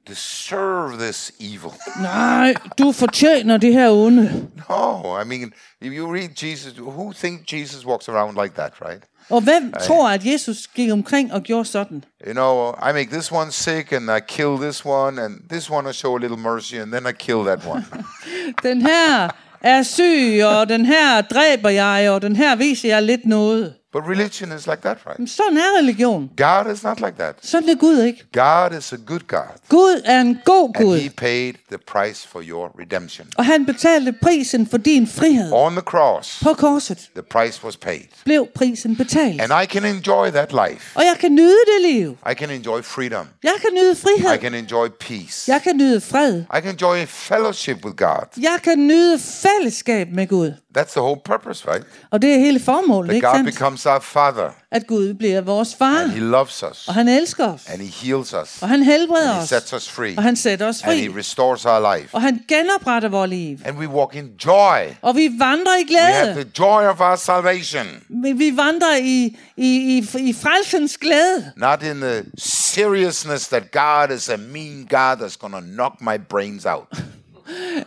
deserve this evil. [laughs] Nej, du fortjener det her onde. No, I mean, if you read Jesus, who think Jesus walks around like that, right? Og hvem tror, at Jesus gik omkring og gjorde sådan? You know, I make this one sick and I kill this one, and this one I show a little mercy, and then I kill that one. [laughs] Den her er syg, og den her dræber jeg, og den her viser jeg lidt noget but religion is like that, right? Men sådan er religion. God is not like that. Sådan er Gud ikke. God is a good God, Gud er en god and Gud, He paid the price for your redemption. og han betalte prisen for din frihed. On the cross, På korset the price was paid. blev prisen betalt. And I can enjoy that life. Og jeg kan nyde det liv. I can enjoy freedom. Jeg kan nyde I frihed. can enjoy peace. Jeg kan nyde fred. I can enjoy fellowship with God. Jeg kan nyde fællesskab med Gud. That's the whole purpose, right? Og det er hele formålet, ikke God sandt? Becomes our Father, At Gud bliver vores far. and He loves us, Og han elsker os. and He heals us, Og han helbreder and He sets us free, Og han sætter os and He restores our life. Og han genopretter vores liv. And we walk in joy. Og vi vandrer i We have glæde. the joy of our salvation, Vi vi vandrer i, i, i, i frelsens glæde. not in the seriousness that God is a mean God that's going to knock my brains out.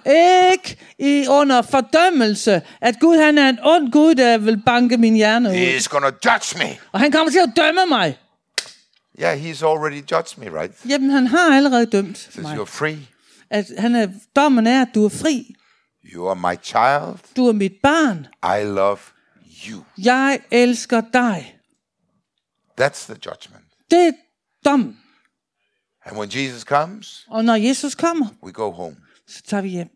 Ikke i under fordømmelse, at Gud han er en ond Gud, der vil banke min hjerne ud. He's to judge me. Og han kommer til at dømme mig. Yeah, He's already judged me, right? Jamen, han har allerede dømt Says mig. you're free. At han er, dommen er, at du er fri. You are my child. Du er mit barn. I love you. Jeg elsker dig. That's the judgment. Det er dommen. And when Jesus comes, Og når Jesus kommer, we go home. Så tager vi hjem.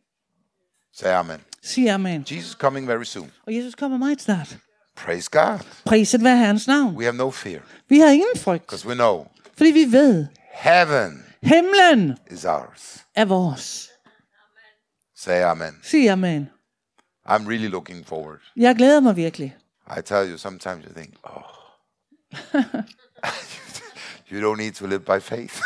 Say amen. Sig amen. Jesus coming very soon. Og Jesus kommer meget snart. Praise God. Priset være Herrens navn. We have no fear Vi har ingen frygt, because we know fordi vi ved, heaven himlen is ours. er vores. Say amen. Sig amen. I'm really looking forward. Jeg glæder mig virkelig. I tell you, sometimes you think, oh, [laughs] [laughs] you don't need to live by faith.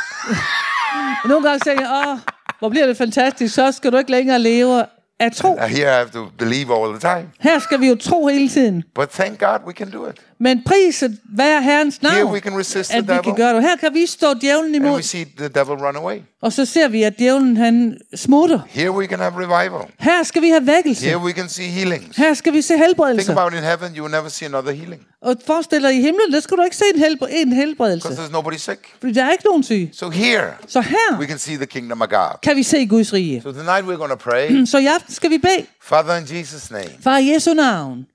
Nogle gange tænker jeg, åh, hvor bliver det fantastisk, så skal du ikke længere leve af tro. Here I have to believe all the time. Her skal vi jo tro hele tiden. But thank God we can do it. Men priset være Herrens Here navn, we can resist the at vi kan devil. gøre det. Her kan vi stå djævlen And we imod, see the devil run away. og så ser vi, at djævlen han smutter. Here we can have revival. Her skal vi have vækkelse. Here we can see healings. Her skal vi se Think helbredelse. about in heaven, you will never see another healing Og forestil dig, i himlen, der skal du ikke se en, helbre- en helbredelse. because there's nobody sick. Fordi der er ikke nogen syge. So here Så her we can see the kingdom of God. kan vi se Guds rige. So tonight we're going to pray. [clears throat] Så i aften skal vi bede. Father, in Jesus' name, Far i Jesu navn.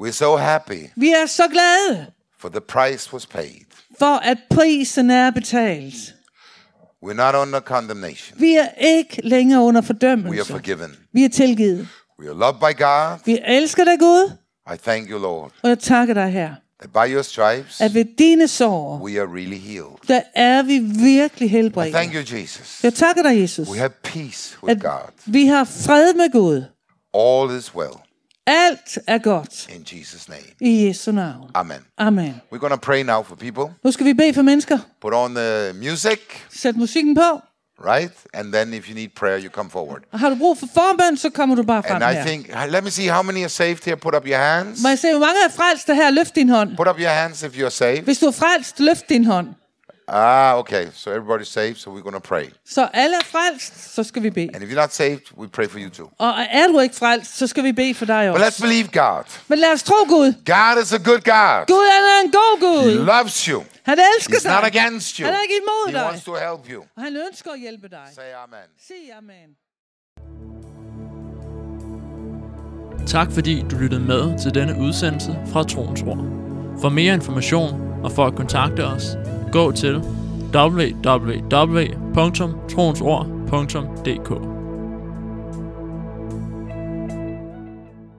we're so happy Vi er så glade for the price was paid. for, at prisen er betalt. We're not under condemnation. Vi er ikke længere under We are fordømmelse. forgiven. Vi er tilgivet. We are loved by God. Vi elsker dig, Gud, I thank you, Lord, og jeg takker dig her, by your stripes at ved dine sår, we are really healed. der er vi virkelig helbredt. thank you, Jesus. Jeg takker dig, Jesus, We have peace with at God. vi har fred med Gud. All is well. Alt er godt In Jesus' name. i Jesu navn. Amen. Amen. We're going to pray now for people. Nu skal vi bede for mennesker. Put on the music, Sæt musikken på. Right? And then if you need prayer, you come forward. Og har du brug for forbøn, så kommer du bare frem And I her. think, let me see how many are saved here. Put up your hands. Må jeg se, hvor mange er frelst her? Løft din hånd. Put up your hands if you're saved. Hvis du er frelst, løft din hånd. Ah, okay. So everybody's saved, so we're going to pray. Så alle er frelst, så skal vi bede. And if you're not saved, we pray for you too. Og er du ikke frelst, så skal vi bede for dig But let's også. believe God. Men lad os tro Gud. God is a good God. Gud han er en god He Gud. loves you. Han elsker He's not dig. against you. Han er ikke imod He dig. wants to help you. Og han ønsker at hjælpe dig. Say amen. Sig amen. Tak fordi du lyttede med til denne udsendelse fra Troens Ord. For mere information og for at kontakte os, gå til www.troensord.dk